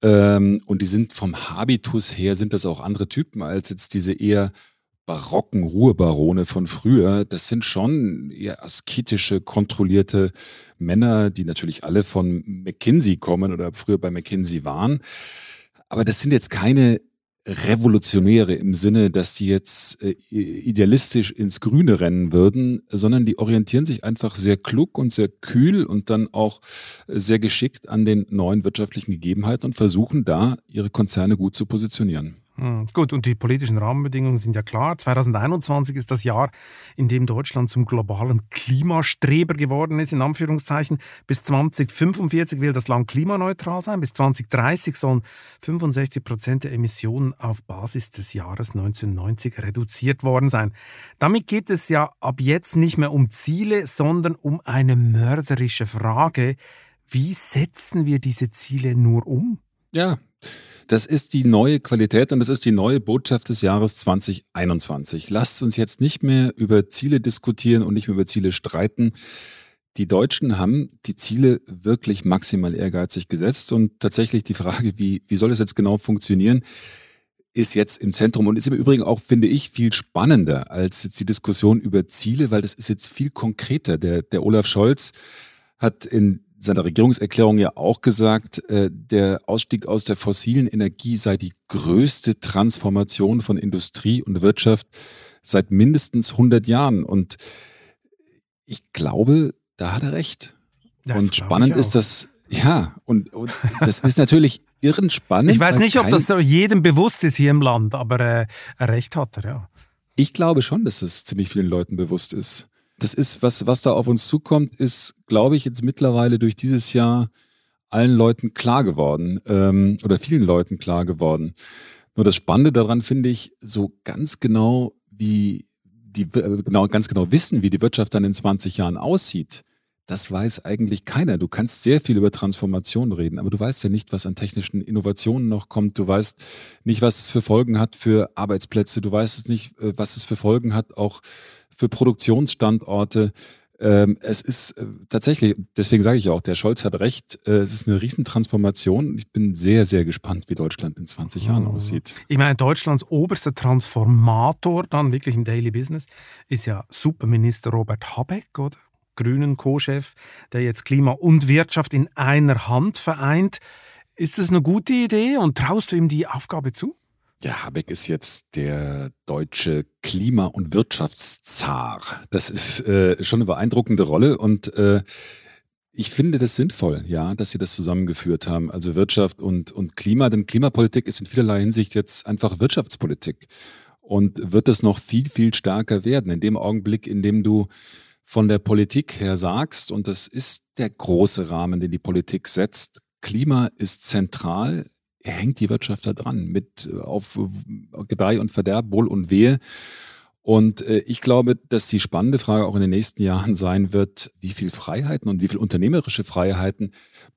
Ähm, und die sind vom Habitus her, sind das auch andere Typen als jetzt diese eher barocken Ruhebarone von früher. Das sind schon eher asketische, kontrollierte Männer, die natürlich alle von McKinsey kommen oder früher bei McKinsey waren. Aber das sind jetzt keine Revolutionäre im Sinne, dass die jetzt äh, idealistisch ins Grüne rennen würden, sondern die orientieren sich einfach sehr klug und sehr kühl und dann auch sehr geschickt an den neuen wirtschaftlichen Gegebenheiten und versuchen da ihre Konzerne gut zu positionieren. Hm, gut, und die politischen Rahmenbedingungen sind ja klar. 2021 ist das Jahr, in dem Deutschland zum globalen Klimastreber geworden ist, in Anführungszeichen. Bis 2045 will das Land klimaneutral sein. Bis 2030 sollen 65 Prozent der Emissionen auf Basis des Jahres 1990 reduziert worden sein. Damit geht es ja ab jetzt nicht mehr um Ziele, sondern um eine mörderische Frage. Wie setzen wir diese Ziele nur um? Ja, das ist die neue Qualität und das ist die neue Botschaft des Jahres 2021. Lasst uns jetzt nicht mehr über Ziele diskutieren und nicht mehr über Ziele streiten. Die Deutschen haben die Ziele wirklich maximal ehrgeizig gesetzt und tatsächlich die Frage, wie, wie soll es jetzt genau funktionieren, ist jetzt im Zentrum und ist im Übrigen auch, finde ich, viel spannender als jetzt die Diskussion über Ziele, weil das ist jetzt viel konkreter. Der, der Olaf Scholz hat in seiner Regierungserklärung ja auch gesagt, äh, der Ausstieg aus der fossilen Energie sei die größte Transformation von Industrie und Wirtschaft seit mindestens 100 Jahren. Und ich glaube, da hat er recht. Das und spannend ist das, ja, und, und das ist natürlich irren spannend. Ich weiß nicht, ob das so jedem bewusst ist hier im Land, aber äh, recht hat er, ja. Ich glaube schon, dass es ziemlich vielen Leuten bewusst ist das ist, was, was da auf uns zukommt, ist, glaube ich, jetzt mittlerweile durch dieses Jahr allen Leuten klar geworden ähm, oder vielen Leuten klar geworden. Nur das Spannende daran finde ich, so ganz genau wie die äh, genau, ganz genau wissen, wie die Wirtschaft dann in 20 Jahren aussieht, das weiß eigentlich keiner. Du kannst sehr viel über Transformation reden, aber du weißt ja nicht, was an technischen Innovationen noch kommt. Du weißt nicht, was es für Folgen hat für Arbeitsplätze. Du weißt es nicht, äh, was es für Folgen hat auch für Produktionsstandorte. Ähm, es ist äh, tatsächlich, deswegen sage ich auch, der Scholz hat recht, äh, es ist eine Riesentransformation. Ich bin sehr, sehr gespannt, wie Deutschland in 20 Jahren mhm. aussieht. Ich meine, Deutschlands oberster Transformator dann wirklich im Daily Business ist ja Superminister Robert Habeck, oder? grünen Co-Chef, der jetzt Klima und Wirtschaft in einer Hand vereint. Ist das eine gute Idee und traust du ihm die Aufgabe zu? Ja, Habeck ist jetzt der deutsche Klima- und Wirtschaftszar. Das ist äh, schon eine beeindruckende Rolle und äh, ich finde das sinnvoll, ja, dass Sie das zusammengeführt haben, also Wirtschaft und, und Klima. Denn Klimapolitik ist in vielerlei Hinsicht jetzt einfach Wirtschaftspolitik und wird es noch viel, viel stärker werden. In dem Augenblick, in dem du von der Politik her sagst, und das ist der große Rahmen, den die Politik setzt, Klima ist zentral, hängt die Wirtschaft da dran mit äh, auf Gedeih und Verderb, Wohl und Wehe. Und äh, ich glaube, dass die spannende Frage auch in den nächsten Jahren sein wird, wie viel Freiheiten und wie viel unternehmerische Freiheiten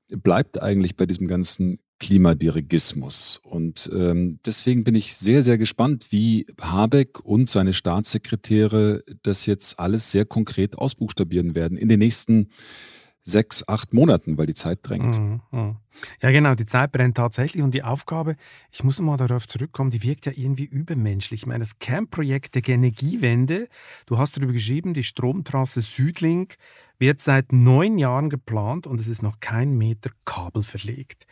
bleibt eigentlich bei diesem ganzen Klimadirigismus. Und ähm, deswegen bin ich sehr, sehr gespannt, wie Habeck und seine Staatssekretäre das jetzt alles sehr konkret ausbuchstabieren werden in den nächsten Jahren sechs, acht Monaten, weil die Zeit drängt. Mhm, mhm. Ja, genau, die Zeit brennt tatsächlich und die Aufgabe, ich muss mal darauf zurückkommen, die wirkt ja irgendwie übermenschlich. Ich meine, das Kernprojekt der Energiewende, du hast darüber geschrieben, die Stromtrasse Südlink wird seit neun Jahren geplant und es ist noch kein Meter Kabel verlegt.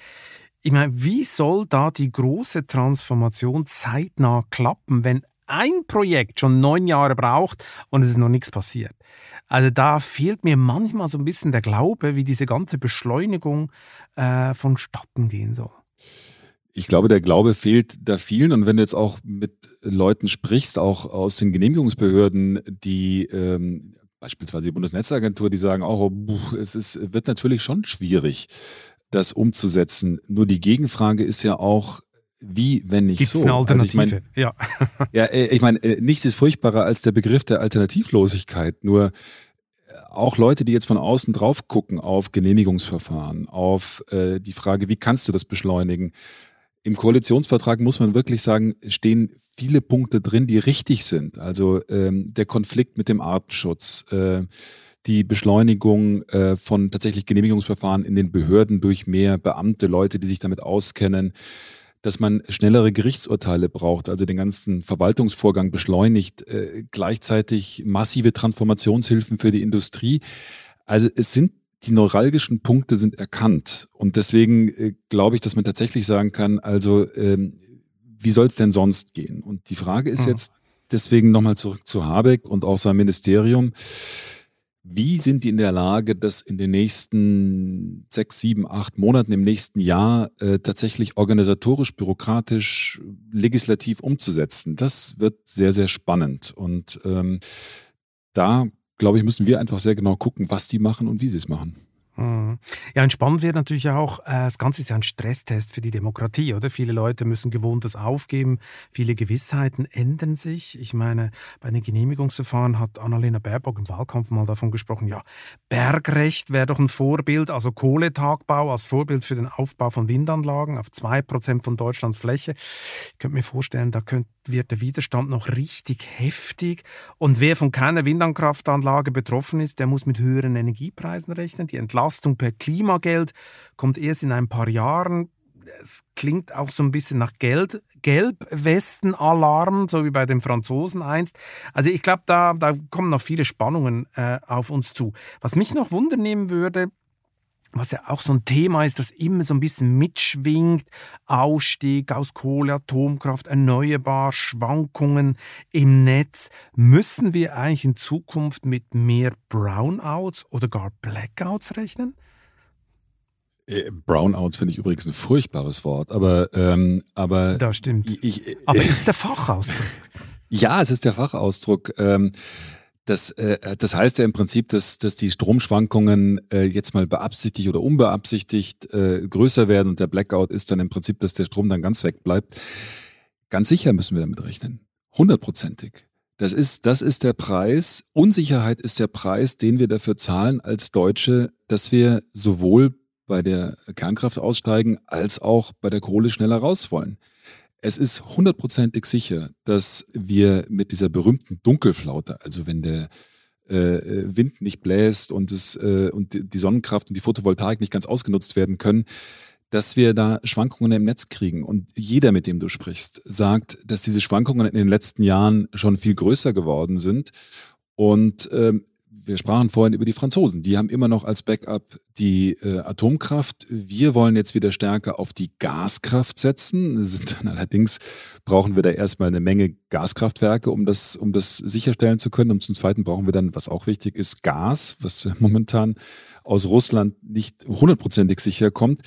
Ich meine, wie soll da die große Transformation zeitnah klappen, wenn ein Projekt schon neun Jahre braucht und es ist noch nichts passiert. Also da fehlt mir manchmal so ein bisschen der Glaube, wie diese ganze Beschleunigung äh, vonstatten gehen soll. Ich glaube, der Glaube fehlt da vielen. Und wenn du jetzt auch mit Leuten sprichst, auch aus den Genehmigungsbehörden, die ähm, beispielsweise die Bundesnetzagentur, die sagen auch, oh, es ist, wird natürlich schon schwierig, das umzusetzen. Nur die Gegenfrage ist ja auch, wie, wenn nicht Gibt's so? eine Alternative? Also ich mein, ja. ja, äh, ich meine, äh, nichts ist furchtbarer als der Begriff der Alternativlosigkeit. Nur äh, auch Leute, die jetzt von außen drauf gucken auf Genehmigungsverfahren, auf äh, die Frage, wie kannst du das beschleunigen? Im Koalitionsvertrag muss man wirklich sagen, stehen viele Punkte drin, die richtig sind. Also ähm, der Konflikt mit dem Artenschutz, äh, die Beschleunigung äh, von tatsächlich Genehmigungsverfahren in den Behörden durch mehr Beamte, Leute, die sich damit auskennen, dass man schnellere Gerichtsurteile braucht, also den ganzen Verwaltungsvorgang beschleunigt, äh, gleichzeitig massive Transformationshilfen für die Industrie. Also es sind die neuralgischen Punkte sind erkannt und deswegen äh, glaube ich, dass man tatsächlich sagen kann, also ähm, wie soll es denn sonst gehen? Und die Frage ist mhm. jetzt deswegen nochmal zurück zu Habeck und auch seinem Ministerium. Wie sind die in der Lage, das in den nächsten sechs, sieben, acht Monaten im nächsten Jahr äh, tatsächlich organisatorisch, bürokratisch, legislativ umzusetzen? Das wird sehr, sehr spannend. Und ähm, da, glaube ich, müssen wir einfach sehr genau gucken, was die machen und wie sie es machen. Mhm. Ja, und spannend wird natürlich auch, äh, das Ganze ist ja ein Stresstest für die Demokratie, oder? Viele Leute müssen Gewohntes aufgeben, viele Gewissheiten ändern sich. Ich meine, bei den Genehmigungsverfahren hat Annalena Baerbock im Wahlkampf mal davon gesprochen, ja, Bergrecht wäre doch ein Vorbild, also Kohletagbau als Vorbild für den Aufbau von Windanlagen auf 2% von Deutschlands Fläche. Ich könnte mir vorstellen, da könnte wird der Widerstand noch richtig heftig. Und wer von keiner Windkraftanlage betroffen ist, der muss mit höheren Energiepreisen rechnen. Die Entlastung per Klimageld kommt erst in ein paar Jahren. Es klingt auch so ein bisschen nach Geld, Gelbwesten-Alarm, so wie bei den Franzosen einst. Also ich glaube, da, da kommen noch viele Spannungen äh, auf uns zu. Was mich noch wundern würde, was ja auch so ein Thema ist, das immer so ein bisschen mitschwingt. Ausstieg aus Kohle, Atomkraft, erneuerbar, Schwankungen im Netz. Müssen wir eigentlich in Zukunft mit mehr Brownouts oder gar Blackouts rechnen? Äh, Brownouts finde ich übrigens ein furchtbares Wort, aber ähm, aber das stimmt. Ich, ich, aber ist der Fachausdruck? ja, es ist der Fachausdruck. Ähm, das, äh, das heißt ja im Prinzip, dass, dass die Stromschwankungen äh, jetzt mal beabsichtigt oder unbeabsichtigt äh, größer werden und der Blackout ist dann im Prinzip, dass der Strom dann ganz wegbleibt. Ganz sicher müssen wir damit rechnen. Hundertprozentig. Das ist, das ist der Preis. Unsicherheit ist der Preis, den wir dafür zahlen als Deutsche, dass wir sowohl bei der Kernkraft aussteigen als auch bei der Kohle schneller raus wollen. Es ist hundertprozentig sicher, dass wir mit dieser berühmten Dunkelflaute, also wenn der äh, Wind nicht bläst und, es, äh, und die Sonnenkraft und die Photovoltaik nicht ganz ausgenutzt werden können, dass wir da Schwankungen im Netz kriegen. Und jeder, mit dem du sprichst, sagt, dass diese Schwankungen in den letzten Jahren schon viel größer geworden sind. Und ähm, wir sprachen vorhin über die Franzosen. Die haben immer noch als Backup die äh, Atomkraft. Wir wollen jetzt wieder stärker auf die Gaskraft setzen. Sind dann allerdings brauchen wir da erstmal eine Menge Gaskraftwerke, um das, um das sicherstellen zu können. Und zum Zweiten brauchen wir dann, was auch wichtig ist, Gas, was momentan aus Russland nicht hundertprozentig sicher kommt.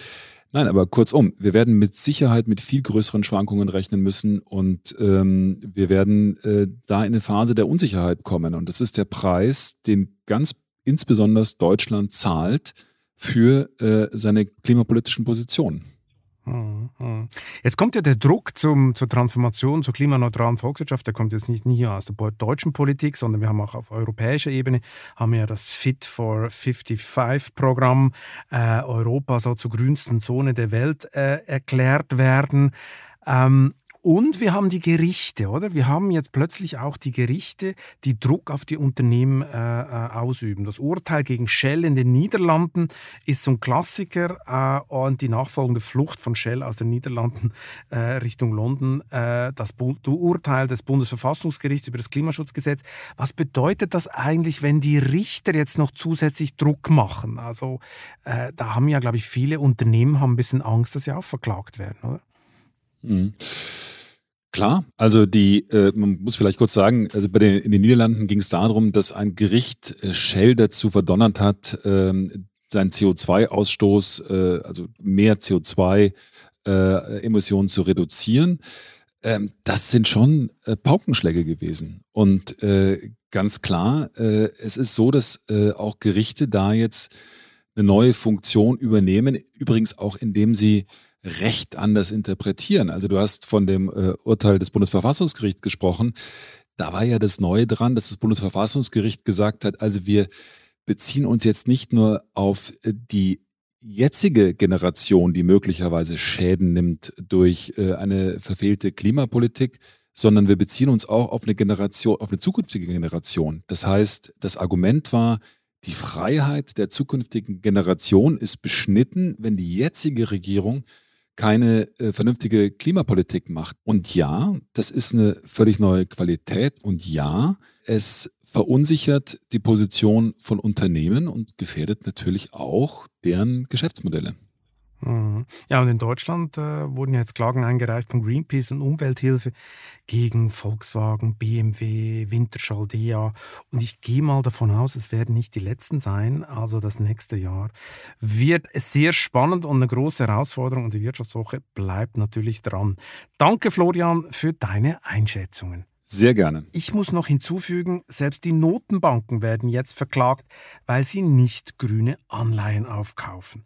Nein, aber kurzum, wir werden mit Sicherheit mit viel größeren Schwankungen rechnen müssen und ähm, wir werden äh, da in eine Phase der Unsicherheit kommen. Und das ist der Preis, den ganz insbesondere Deutschland zahlt für äh, seine klimapolitischen Positionen. Hm, hm. Jetzt kommt ja der Druck zum, zur Transformation zur klimaneutralen Volkswirtschaft, der kommt jetzt nicht nur aus der deutschen Politik, sondern wir haben auch auf europäischer Ebene haben ja das Fit for 55 Programm, äh, Europa soll zur grünsten Zone der Welt äh, erklärt werden. Ähm, und wir haben die Gerichte, oder? Wir haben jetzt plötzlich auch die Gerichte, die Druck auf die Unternehmen äh, äh, ausüben. Das Urteil gegen Shell in den Niederlanden ist so ein Klassiker äh, und die nachfolgende Flucht von Shell aus den Niederlanden äh, Richtung London, äh, das Urteil des Bundesverfassungsgerichts über das Klimaschutzgesetz. Was bedeutet das eigentlich, wenn die Richter jetzt noch zusätzlich Druck machen? Also äh, da haben ja, glaube ich, viele Unternehmen haben ein bisschen Angst, dass sie auch verklagt werden, oder? Mhm. Klar, also die, äh, man muss vielleicht kurz sagen, also bei den, in den Niederlanden ging es darum, dass ein Gericht äh, Shell dazu verdonnert hat, ähm, seinen CO2-Ausstoß, äh, also mehr CO2-Emissionen äh, zu reduzieren. Ähm, das sind schon äh, Paukenschläge gewesen. Und ganz klar, es ist so, dass auch Gerichte da jetzt eine neue Funktion übernehmen, übrigens auch indem sie Recht anders interpretieren. Also du hast von dem äh, Urteil des Bundesverfassungsgerichts gesprochen. Da war ja das Neue dran, dass das Bundesverfassungsgericht gesagt hat, also wir beziehen uns jetzt nicht nur auf äh, die jetzige Generation, die möglicherweise Schäden nimmt durch äh, eine verfehlte Klimapolitik, sondern wir beziehen uns auch auf eine Generation, auf eine zukünftige Generation. Das heißt, das Argument war, die Freiheit der zukünftigen Generation ist beschnitten, wenn die jetzige Regierung keine äh, vernünftige Klimapolitik macht. Und ja, das ist eine völlig neue Qualität. Und ja, es verunsichert die Position von Unternehmen und gefährdet natürlich auch deren Geschäftsmodelle. Mhm. Ja, und in Deutschland äh, wurden jetzt Klagen eingereicht von Greenpeace und Umwelthilfe gegen Volkswagen, BMW, Winterschall, DEA. Und ich gehe mal davon aus, es werden nicht die letzten sein. Also das nächste Jahr wird sehr spannend und eine große Herausforderung. Und die Wirtschaftswoche bleibt natürlich dran. Danke, Florian, für deine Einschätzungen. Sehr gerne. Ich muss noch hinzufügen, selbst die Notenbanken werden jetzt verklagt, weil sie nicht grüne Anleihen aufkaufen.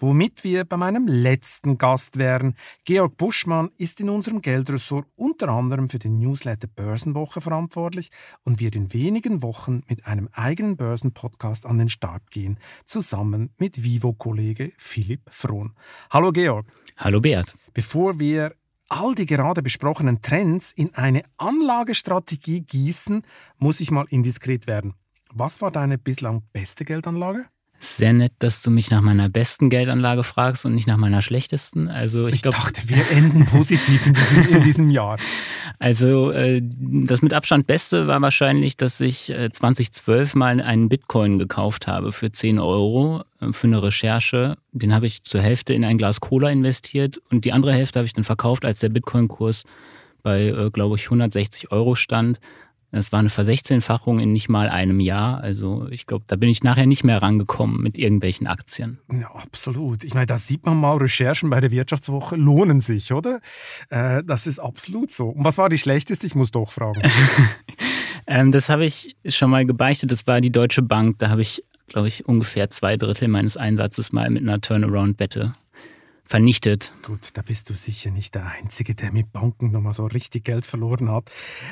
Womit wir bei meinem letzten Gast wären. Georg Buschmann ist in unserem Geldressort unter anderem für den Newsletter Börsenwoche verantwortlich und wird in wenigen Wochen mit einem eigenen Börsenpodcast an den Start gehen, zusammen mit Vivo-Kollege Philipp Frohn. Hallo Georg. Hallo Beat. Bevor wir all die gerade besprochenen Trends in eine Anlagestrategie gießen, muss ich mal indiskret werden. Was war deine bislang beste Geldanlage? Sehr nett, dass du mich nach meiner besten Geldanlage fragst und nicht nach meiner schlechtesten. Also ich, ich glaub, dachte, wir enden positiv in diesem, in diesem Jahr. Also äh, das mit Abstand Beste war wahrscheinlich, dass ich äh, 2012 mal einen Bitcoin gekauft habe für 10 Euro äh, für eine Recherche. Den habe ich zur Hälfte in ein Glas Cola investiert und die andere Hälfte habe ich dann verkauft, als der Bitcoin-Kurs bei, äh, glaube ich, 160 Euro stand Das war eine Versechzehnfachung in nicht mal einem Jahr. Also ich glaube, da bin ich nachher nicht mehr rangekommen mit irgendwelchen Aktien. Ja, absolut. Ich meine, da sieht man mal, Recherchen bei der Wirtschaftswoche lohnen sich, oder? Äh, das ist absolut so. Und was war die schlechteste? Ich muss doch fragen. ähm, das habe ich schon mal gebeichtet. Das war die Deutsche Bank. Da habe ich, glaube ich, ungefähr zwei Drittel meines Einsatzes mal mit einer Turnaround-Wette vernichtet. Gut, da bist du sicher nicht der Einzige, der mit Banken nochmal so richtig Geld verloren hat.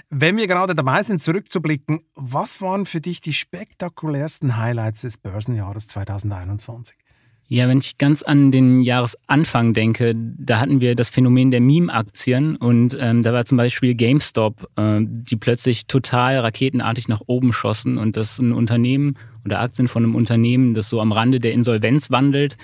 Wenn wir gerade dabei sind, zurückzublicken, was waren für dich die spektakulärsten Highlights des Börsenjahres 2021? Ja, wenn ich ganz an den Jahresanfang denke, da hatten wir das Phänomen der Meme-Aktien und ähm, da war zum Beispiel GameStop, äh, die plötzlich total raketenartig nach oben schossen und das ein Unternehmen oder Aktien von einem Unternehmen, das so am Rande der Insolvenz wandelt,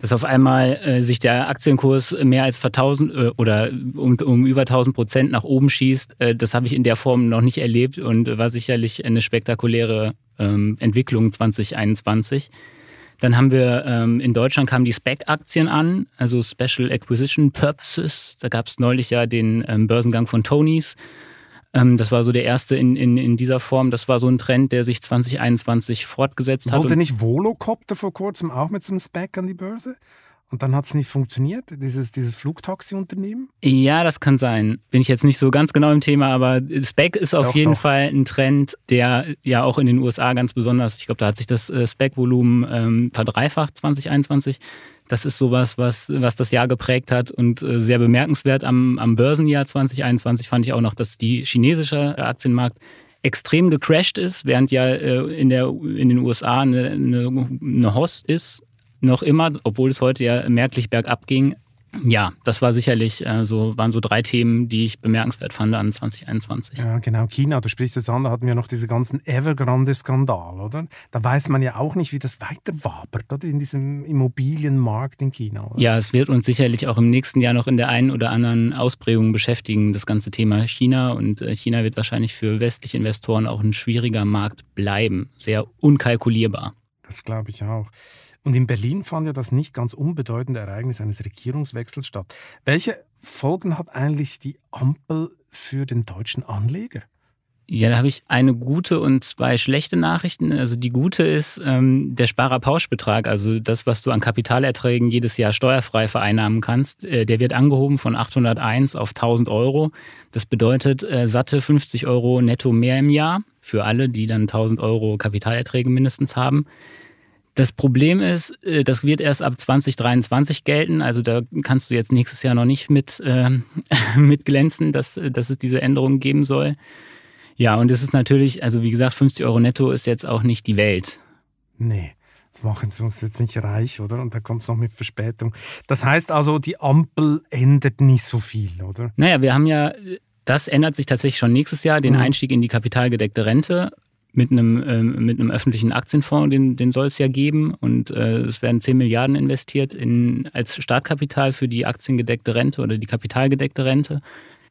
dass auf einmal äh, sich der Aktienkurs mehr als vertausend äh, oder um, um über 1000 Prozent nach oben schießt, äh, das habe ich in der Form noch nicht erlebt und war sicherlich eine spektakuläre ähm, Entwicklung 2021. Dann haben wir ähm, in Deutschland kamen die SPEC-Aktien an, also Special Acquisition Purposes. Da gab es neulich ja den ähm, Börsengang von Tonys. Ähm, das war so der erste in, in, in dieser Form. Das war so ein Trend, der sich 2021 fortgesetzt hat. Wollte nicht Volocopter vor kurzem auch mit so einem Spec an die Börse? Und dann hat es nicht funktioniert, dieses, dieses Flugtaxi-Unternehmen? Ja, das kann sein. Bin ich jetzt nicht so ganz genau im Thema, aber Spec ist auf doch, jeden doch. Fall ein Trend, der ja auch in den USA ganz besonders, ich glaube, da hat sich das äh, Spec-Volumen ähm, verdreifacht 2021. Das ist sowas, was, was das Jahr geprägt hat und äh, sehr bemerkenswert am, am Börsenjahr 2021 fand ich auch noch, dass die chinesische Aktienmarkt extrem gecrashed ist, während ja äh, in, der, in den USA eine, eine, eine Host ist, noch immer, obwohl es heute ja merklich bergab ging. Ja, das war sicherlich äh, so, waren so drei Themen, die ich bemerkenswert fand an 2021. Ja, genau. China, du sprichst jetzt an, da hatten wir noch diese ganzen Evergrande-Skandal, oder? Da weiß man ja auch nicht, wie das weiter wabert, oder? In diesem Immobilienmarkt in China, oder? Ja, es wird uns sicherlich auch im nächsten Jahr noch in der einen oder anderen Ausprägung beschäftigen, das ganze Thema China. Und äh, China wird wahrscheinlich für westliche Investoren auch ein schwieriger Markt bleiben. Sehr unkalkulierbar. Das glaube ich auch. Und in Berlin fand ja das nicht ganz unbedeutende Ereignis eines Regierungswechsels statt. Welche Folgen hat eigentlich die Ampel für den deutschen Anleger? Ja, da habe ich eine gute und zwei schlechte Nachrichten. Also die gute ist ähm, der Sparerpauschbetrag, also das, was du an Kapitalerträgen jedes Jahr steuerfrei vereinnahmen kannst, äh, der wird angehoben von 801 auf 1000 Euro. Das bedeutet äh, satte 50 Euro netto mehr im Jahr für alle, die dann 1000 Euro Kapitalerträge mindestens haben. Das Problem ist, äh, das wird erst ab 2023 gelten. Also da kannst du jetzt nächstes Jahr noch nicht mit, äh, mit glänzen, dass, dass es diese Änderungen geben soll. Ja, und es ist natürlich, also wie gesagt, 50 Euro netto ist jetzt auch nicht die Welt. Nee. Das machen sie uns jetzt nicht reich, oder? Und da kommt es noch mit Verspätung. Das heißt also, die Ampel ändert nicht so viel, oder? Naja, wir haben ja, das ändert sich tatsächlich schon nächstes Jahr, den mhm. Einstieg in die kapitalgedeckte Rente mit einem, ähm, mit einem öffentlichen Aktienfonds, den, den soll es ja geben. Und äh, es werden 10 Milliarden investiert in, als Startkapital für die aktiengedeckte Rente oder die kapitalgedeckte Rente.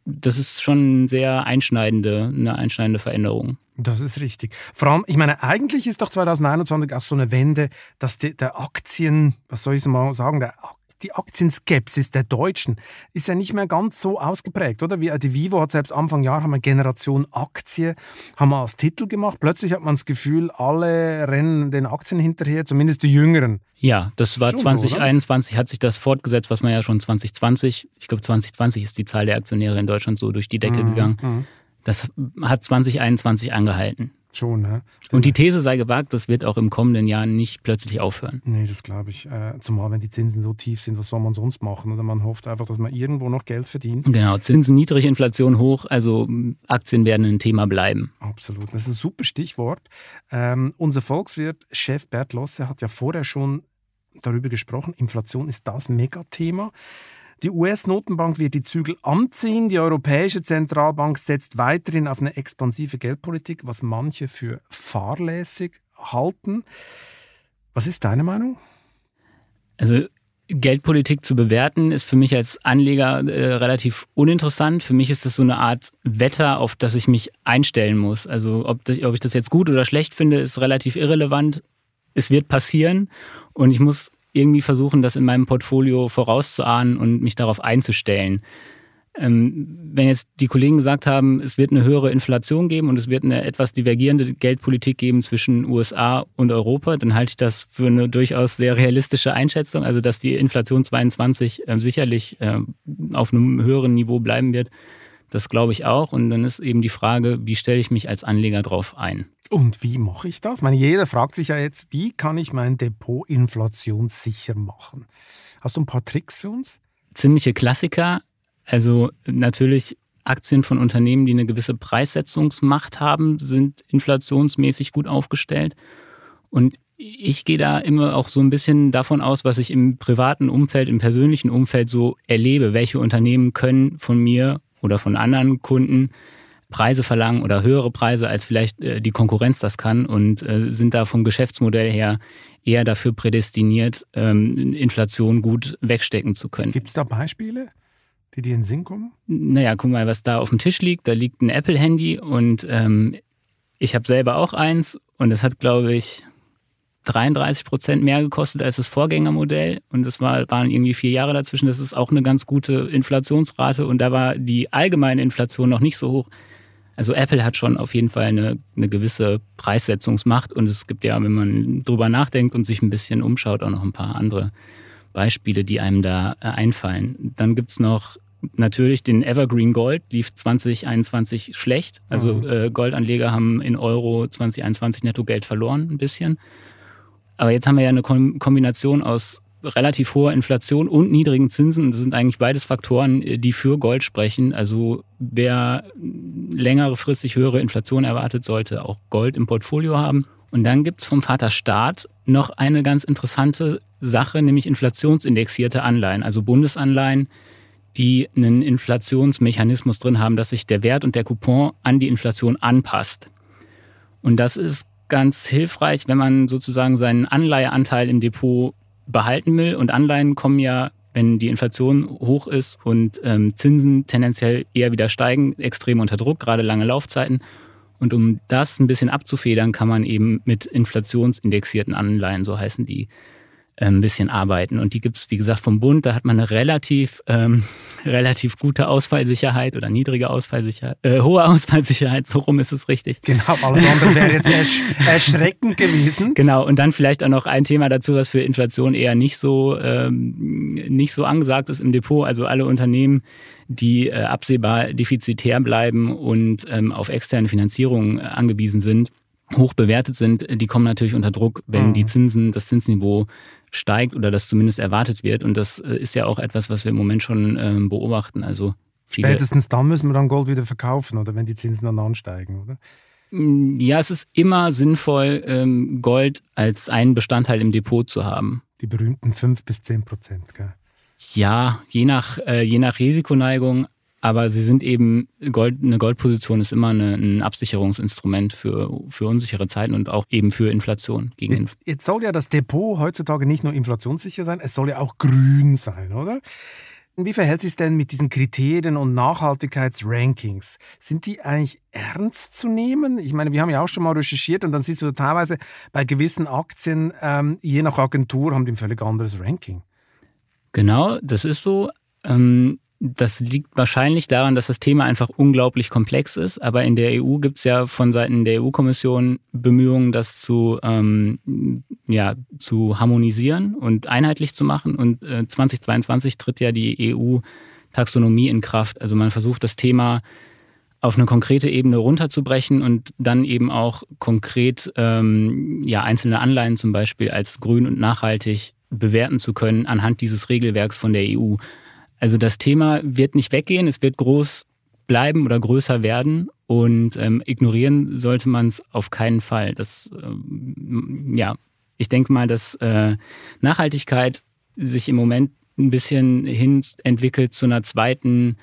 Das ist schon eine sehr einschneidende, eine einschneidende Veränderung. Das ist richtig. Vor allem, ich meine, eigentlich ist doch 2021 auch so eine Wende, dass die, der Aktien, was soll ich mal sagen, der die Aktienskepsis der Deutschen ist ja nicht mehr ganz so ausgeprägt, oder? Wie die Vivo hat selbst Anfang Jahr haben wir Generation Aktie, haben wir als Titel gemacht. Plötzlich hat man das Gefühl, alle rennen den Aktien hinterher, zumindest die Jüngeren. Ja, das war schon 2021, so, hat sich das fortgesetzt, was man ja schon 2020, ich glaube 2020 ist die Zahl der Aktionäre in Deutschland so durch die Decke mhm. gegangen. Mhm. Das hat 2021 angehalten. Schon, ne? Und die These sei gewagt, das wird auch im kommenden Jahr nicht plötzlich aufhören. Nee, das glaube ich. Äh, zumal, wenn die Zinsen so tief sind, was soll man sonst machen? Oder man hofft einfach, dass man irgendwo noch Geld verdient. Genau, Zinsen niedrig, Inflation hoch, also Aktien werden ein Thema bleiben. Absolut, das ist ein super Stichwort. Ähm, unser Volkswirt, Chef Bert Losse, hat ja vorher schon darüber gesprochen, Inflation ist das Megathema. Die US-Notenbank wird die Zügel anziehen. Die Europäische Zentralbank setzt weiterhin auf eine expansive Geldpolitik, was manche für fahrlässig halten. Was ist deine Meinung? Also Geldpolitik zu bewerten, ist für mich als Anleger äh, relativ uninteressant. Für mich ist das so eine Art Wetter, auf das ich mich einstellen muss. Also ob, das, ob ich das jetzt gut oder schlecht finde, ist relativ irrelevant. Es wird passieren und ich muss irgendwie versuchen, das in meinem Portfolio vorauszuahnen und mich darauf einzustellen. Ähm, wenn jetzt die Kollegen gesagt haben, es wird eine höhere Inflation geben und es wird eine etwas divergierende Geldpolitik geben zwischen USA und Europa, dann halte ich das für eine durchaus sehr realistische Einschätzung. Also, dass die Inflation 22 äh, sicherlich äh, auf einem höheren Niveau bleiben wird, das glaube ich auch. Und dann ist eben die Frage, wie stelle ich mich als Anleger darauf ein? Und wie mache ich das? Ich meine, jeder fragt sich ja jetzt, wie kann ich mein Depot inflationssicher machen? Hast du ein paar Tricks für uns? Ziemliche Klassiker. Also natürlich Aktien von Unternehmen, die eine gewisse Preissetzungsmacht haben, sind inflationsmäßig gut aufgestellt. Und ich gehe da immer auch so ein bisschen davon aus, was ich im privaten Umfeld, im persönlichen Umfeld so erlebe. Welche Unternehmen können von mir oder von anderen Kunden Preise verlangen oder höhere Preise, als vielleicht äh, die Konkurrenz das kann und äh, sind da vom Geschäftsmodell her eher dafür prädestiniert, ähm, Inflation gut wegstecken zu können. Gibt es da Beispiele? die dir in den Sinn kommen? Naja, guck mal, was da auf dem Tisch liegt. Da liegt ein Apple-Handy und ähm, ich habe selber auch eins und es hat, glaube ich, 33 Prozent mehr gekostet als das Vorgängermodell und es war, waren irgendwie vier Jahre dazwischen. Das ist auch eine ganz gute Inflationsrate und da war die allgemeine Inflation noch nicht so hoch. Also Apple hat schon auf jeden Fall eine, eine gewisse Preissetzungsmacht und es gibt ja, wenn man drüber nachdenkt und sich ein bisschen umschaut, auch noch ein paar andere Beispiele, die einem da äh, einfallen. Dann gibt es noch natürlich den Evergreen Gold, lief 2021 schlecht. Also mhm. äh, Goldanleger haben in Euro 2021 Nettogeld verloren, ein bisschen. Aber jetzt haben wir ja eine Kombination aus relativ hoher Inflation und niedrigen Zinsen. Das sind eigentlich beides Faktoren, äh, die für Gold sprechen. Also wer längerefristig höhere Inflation erwartet, sollte auch Gold im Portfolio haben. Und dann gibt es vom Vater Staat noch eine ganz interessante Sache, nämlich inflationsindexierte Anleihen, also Bundesanleihen, die einen Inflationsmechanismus drin haben, dass sich der Wert und der Coupon an die Inflation anpasst. Und das ist ganz hilfreich, wenn man sozusagen seinen Anleiheanteil im Depot behalten will. Und Anleihen kommen ja, wenn die Inflation hoch ist und ähm, Zinsen tendenziell eher wieder steigen, extrem unter Druck, gerade lange Laufzeiten. Und um das ein bisschen abzufedern, kann man eben mit inflationsindexierten Anleihen, so heißen die, ein bisschen arbeiten. Und die gibt es, wie gesagt, vom Bund. Da hat man eine relativ, ähm, relativ gute Ausfallsicherheit oder niedrige Ausfallsicherheit, äh, hohe Ausfallsicherheit, so rum ist es richtig. Genau, alles andere wäre jetzt ersch erschreckend gewesen. Genau, und dann vielleicht auch noch ein Thema dazu, was für Inflation eher nicht so, ähm, nicht so angesagt ist im Depot. Also alle Unternehmen, die äh, absehbar defizitär bleiben und ähm, auf externe Finanzierung äh, angewiesen sind, hoch bewertet sind, die kommen natürlich unter Druck, wenn mhm. die Zinsen, das Zinsniveau steigt oder das zumindest erwartet wird. Und das äh, ist ja auch etwas, was wir im Moment schon ähm, beobachten. Also Spätestens dann müssen wir dann Gold wieder verkaufen, oder wenn die Zinsen dann ansteigen, oder? Mm, ja, es ist immer sinnvoll, ähm, Gold als einen Bestandteil im Depot zu haben. Die berühmten 5 bis 10 Prozent, gell? Ja, je nach, äh, je nach Risikoneigung. Aber sie sind eben, Gold, eine Goldposition ist immer eine, ein Absicherungsinstrument für, für unsichere Zeiten und auch eben für Inflation. Gegen Inf Jetzt soll ja das Depot heutzutage nicht nur inflationssicher sein, es soll ja auch grün sein, oder? Wie verhält sich denn mit diesen Kriterien und Nachhaltigkeitsrankings? Sind die eigentlich ernst zu nehmen? Ich meine, wir haben ja auch schon mal recherchiert und dann siehst du teilweise bei gewissen Aktien, ähm, je nach Agentur, haben die ein völlig anderes Ranking. Genau, das ist so. Ähm, das liegt wahrscheinlich daran, dass das Thema einfach unglaublich komplex ist. Aber in der EU gibt es ja von Seiten der EU-Kommission Bemühungen, das zu, ähm, ja, zu harmonisieren und einheitlich zu machen. Und äh, 2022 tritt ja die EU-Taxonomie in Kraft. Also man versucht das Thema auf eine konkrete Ebene runterzubrechen und dann eben auch konkret ähm, ja, einzelne Anleihen zum Beispiel als grün und nachhaltig bewerten zu können anhand dieses Regelwerks von der EU. Also das Thema wird nicht weggehen, es wird groß bleiben oder größer werden und ähm, ignorieren sollte man es auf keinen Fall. Das, ähm, ja, ich denke mal, dass äh, Nachhaltigkeit sich im Moment ein bisschen hin entwickelt zu einer zweiten,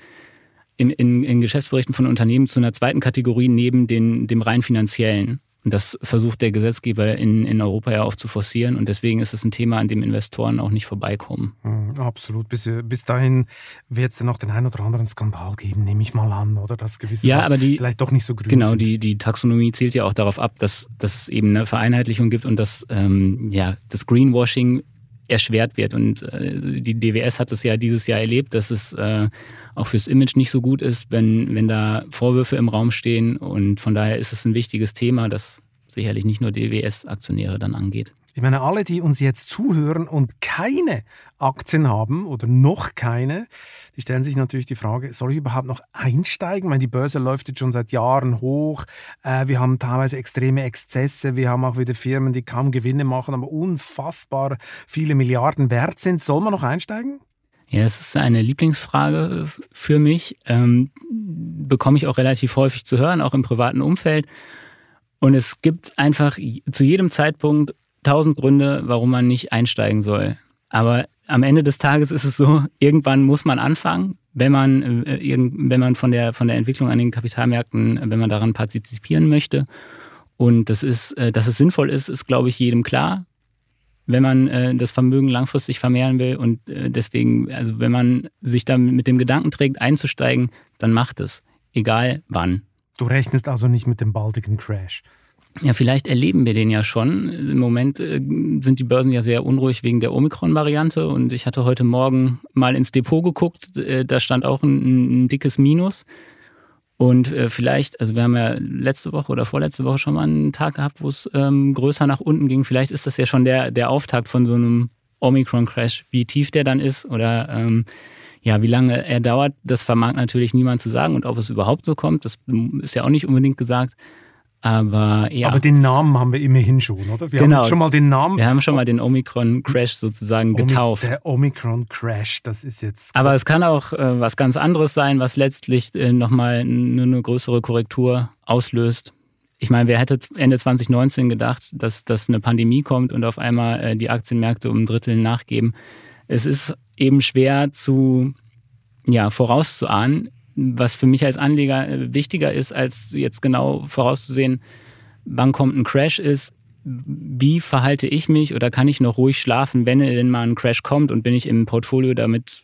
in, in, in Geschäftsberichten von Unternehmen zu einer zweiten Kategorie neben den, dem rein finanziellen. Und das versucht der Gesetzgeber in, in Europa ja auch zu forcieren. Und deswegen ist es ein Thema, an dem Investoren auch nicht vorbeikommen. Mhm, absolut. Bis, bis dahin wird es ja noch den einen oder anderen Skandal geben, nehme ich mal an, oder? Dass gewisse ja, aber die, vielleicht doch nicht so grün Genau, sind. Die, die Taxonomie zielt ja auch darauf ab, dass, dass es eben eine Vereinheitlichung gibt und dass ähm, ja, das Greenwashing erschwert wird. Und äh, die DWS hat es ja dieses Jahr erlebt, dass es äh, auch fürs Image nicht so gut ist, wenn, wenn da Vorwürfe im Raum stehen. Und von daher ist es ein wichtiges Thema, das sicherlich nicht nur DWS-Aktionäre dann angeht. Ich meine, alle, die uns jetzt zuhören und keine Aktien haben oder noch keine, die stellen sich natürlich die Frage, soll ich überhaupt noch einsteigen? Ich meine, die Börse läuft jetzt schon seit Jahren hoch. Äh, wir haben teilweise extreme Exzesse. Wir haben auch wieder Firmen, die kaum Gewinne machen, aber unfassbar viele Milliarden wert sind. Soll man noch einsteigen? Ja, das ist eine Lieblingsfrage für mich. Ähm, bekomme ich auch relativ häufig zu hören, auch im privaten Umfeld. Und es gibt einfach zu jedem Zeitpunkt tausend Gründe, warum man nicht einsteigen soll. Aber am Ende des Tages ist es so, irgendwann muss man anfangen, wenn man, äh, wenn man von der, von der Entwicklung an den Kapitalmärkten, wenn man daran partizipieren möchte. Und das ist, äh, dass es sinnvoll ist, ist, glaube ich, jedem klar, wenn man äh, das Vermögen langfristig vermehren will. Und deswegen, also wenn man sich da mit dem Gedanken trägt, einzusteigen, dann macht es. Egal wann. Du rechnest also nicht mit dem baldigen Crash. Ja, vielleicht erleben wir den ja schon. Im Moment äh, sind die Börsen ja sehr unruhig wegen der Omikron-Variante und ich hatte heute Morgen mal ins Depot geguckt, äh, da stand auch ein, ein dickes Minus. Und äh, vielleicht, also wir haben ja letzte Woche oder vorletzte Woche schon mal einen Tag gehabt, wo es ähm, größer nach unten ging. Vielleicht ist das ja schon der, der Auftakt von so einem Omikron-Crash, wie tief der dann ist oder ähm, ja, wie lange er dauert, das vermag natürlich niemand zu sagen und ob es überhaupt so kommt, das ist ja auch nicht unbedingt gesagt. Aber ja. Aber den Namen haben wir immerhin schon, oder? Wir genau. haben schon mal den Namen. Wir haben schon mal den Omikron-Crash sozusagen Omi getauft. Der Omikron-Crash, das ist jetzt. Aber es kann auch äh, was ganz anderes sein, was letztlich äh, nochmal nur eine größere Korrektur auslöst. Ich meine, wer hätte Ende 2019 gedacht, dass, dass eine Pandemie kommt und auf einmal äh, die Aktienmärkte um ein Drittel nachgeben? Es ist eben schwer zu ja, vorauszuahnen was für mich als Anleger äh, wichtiger ist, als jetzt genau vorauszusehen, wann kommt ein Crash, ist, wie verhalte ich mich oder kann ich noch ruhig schlafen, wenn denn mal ein Crash kommt und bin ich im Portfolio damit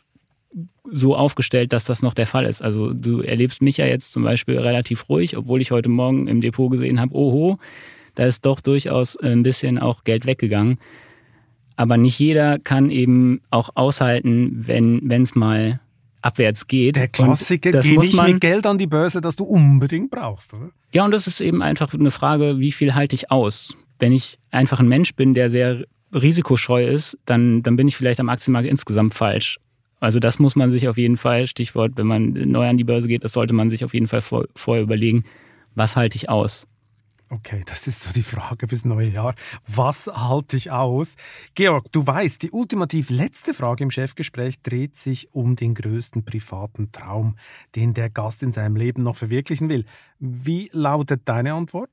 so aufgestellt, dass das noch der Fall ist. Also du erlebst mich ja jetzt zum Beispiel relativ ruhig, obwohl ich heute Morgen im Depot gesehen habe, oho, da ist doch durchaus ein bisschen auch Geld weggegangen. Aber nicht jeder kann eben auch aushalten, wenn es mal abwärts geht. Der Klassiker, geh nicht man, mit Geld an die Börse, das du unbedingt brauchst, oder? Ja, und das ist eben einfach eine Frage, wie viel halte ich aus? Wenn ich einfach ein Mensch bin, der sehr risikoscheu ist, dann, dann bin ich vielleicht am Aktienmarkt insgesamt falsch. Also das muss man sich auf jeden Fall, Stichwort, wenn man neu an die Börse geht, das sollte man sich auf jeden Fall vor, vorher überlegen, was halte ich aus? Okay, das ist so die Frage fürs neue Jahr. Was halte ich aus? Georg, du weißt, die ultimativ letzte Frage im Chefgespräch dreht sich um den größten privaten Traum, den der Gast in seinem Leben noch verwirklichen will. Wie lautet deine Antwort?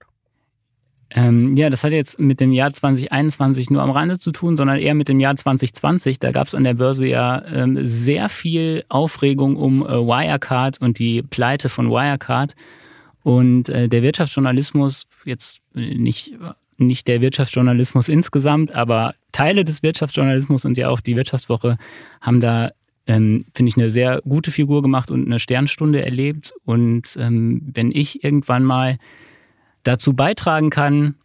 Ähm, ja, das hat jetzt mit dem Jahr 2021 nur am Rande zu tun, sondern eher mit dem Jahr 2020. Da gab es an der Börse ja ähm, sehr viel Aufregung um äh, Wirecard und die Pleite von Wirecard. Und äh, der Wirtschaftsjournalismus, jetzt nicht, nicht der Wirtschaftsjournalismus insgesamt, aber Teile des Wirtschaftsjournalismus und ja auch die Wirtschaftswoche haben da, ähm, finde ich, eine sehr gute Figur gemacht und eine Sternstunde erlebt. Und ähm, wenn ich irgendwann mal dazu beitragen kann,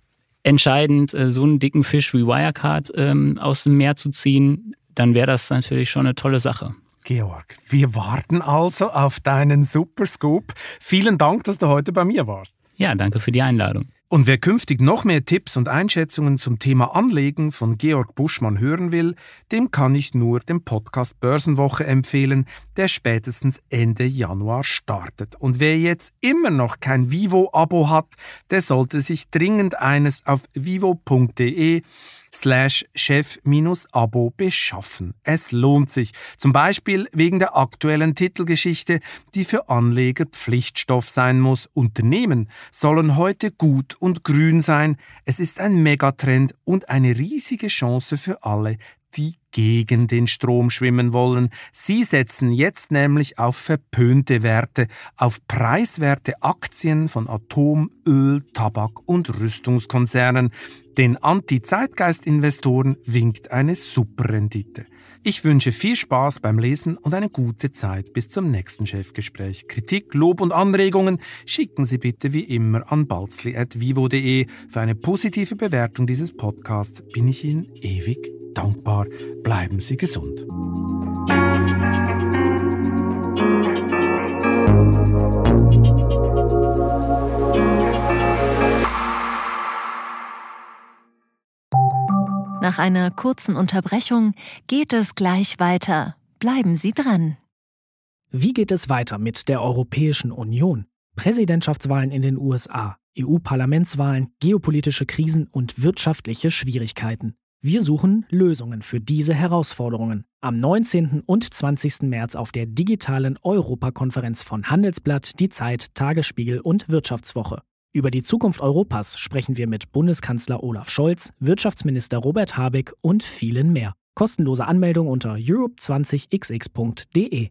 entscheidend äh, so einen dicken Fisch wie Wirecard ähm, aus dem Meer zu ziehen, dann wäre das natürlich schon eine tolle Sache. Georg, wir warten also auf deinen Super Scoop. Vielen Dank, dass du heute bei mir warst. Ja, danke für die Einladung. Und wer künftig noch mehr Tipps und Einschätzungen zum Thema Anlegen von Georg Buschmann hören will, dem kann ich nur den Podcast Börsenwoche empfehlen, der spätestens Ende Januar startet. Und wer jetzt immer noch kein Vivo-Abo hat, der sollte sich dringend eines auf vivo.de slash chef-abo beschaffen. Es lohnt sich. Zum Beispiel wegen der aktuellen Titelgeschichte, die für Anleger Pflichtstoff sein muss. Unternehmen sollen heute gut und grün sein. Es ist ein Megatrend und eine riesige Chance für alle, die gegen den Strom schwimmen wollen. Sie setzen jetzt nämlich auf verpönte Werte, auf preiswerte Aktien von Atom, Öl, Tabak und Rüstungskonzernen. Den Anti-Zeitgeist-Investoren winkt eine Superrendite. Ich wünsche viel Spaß beim Lesen und eine gute Zeit bis zum nächsten Chefgespräch. Kritik, Lob und Anregungen schicken Sie bitte wie immer an balzli.vivo.de. Für eine positive Bewertung dieses Podcasts bin ich Ihnen ewig dankbar. Bleiben Sie gesund. Nach einer kurzen Unterbrechung geht es gleich weiter. Bleiben Sie dran. Wie geht es weiter mit der Europäischen Union? Präsidentschaftswahlen in den USA, EU-Parlamentswahlen, geopolitische Krisen und wirtschaftliche Schwierigkeiten. Wir suchen Lösungen für diese Herausforderungen. Am 19. und 20. März auf der digitalen Europakonferenz von Handelsblatt, Die Zeit, Tagesspiegel und Wirtschaftswoche. Über die Zukunft Europas sprechen wir mit Bundeskanzler Olaf Scholz, Wirtschaftsminister Robert Habeck und vielen mehr. Kostenlose Anmeldung unter europe20xx.de.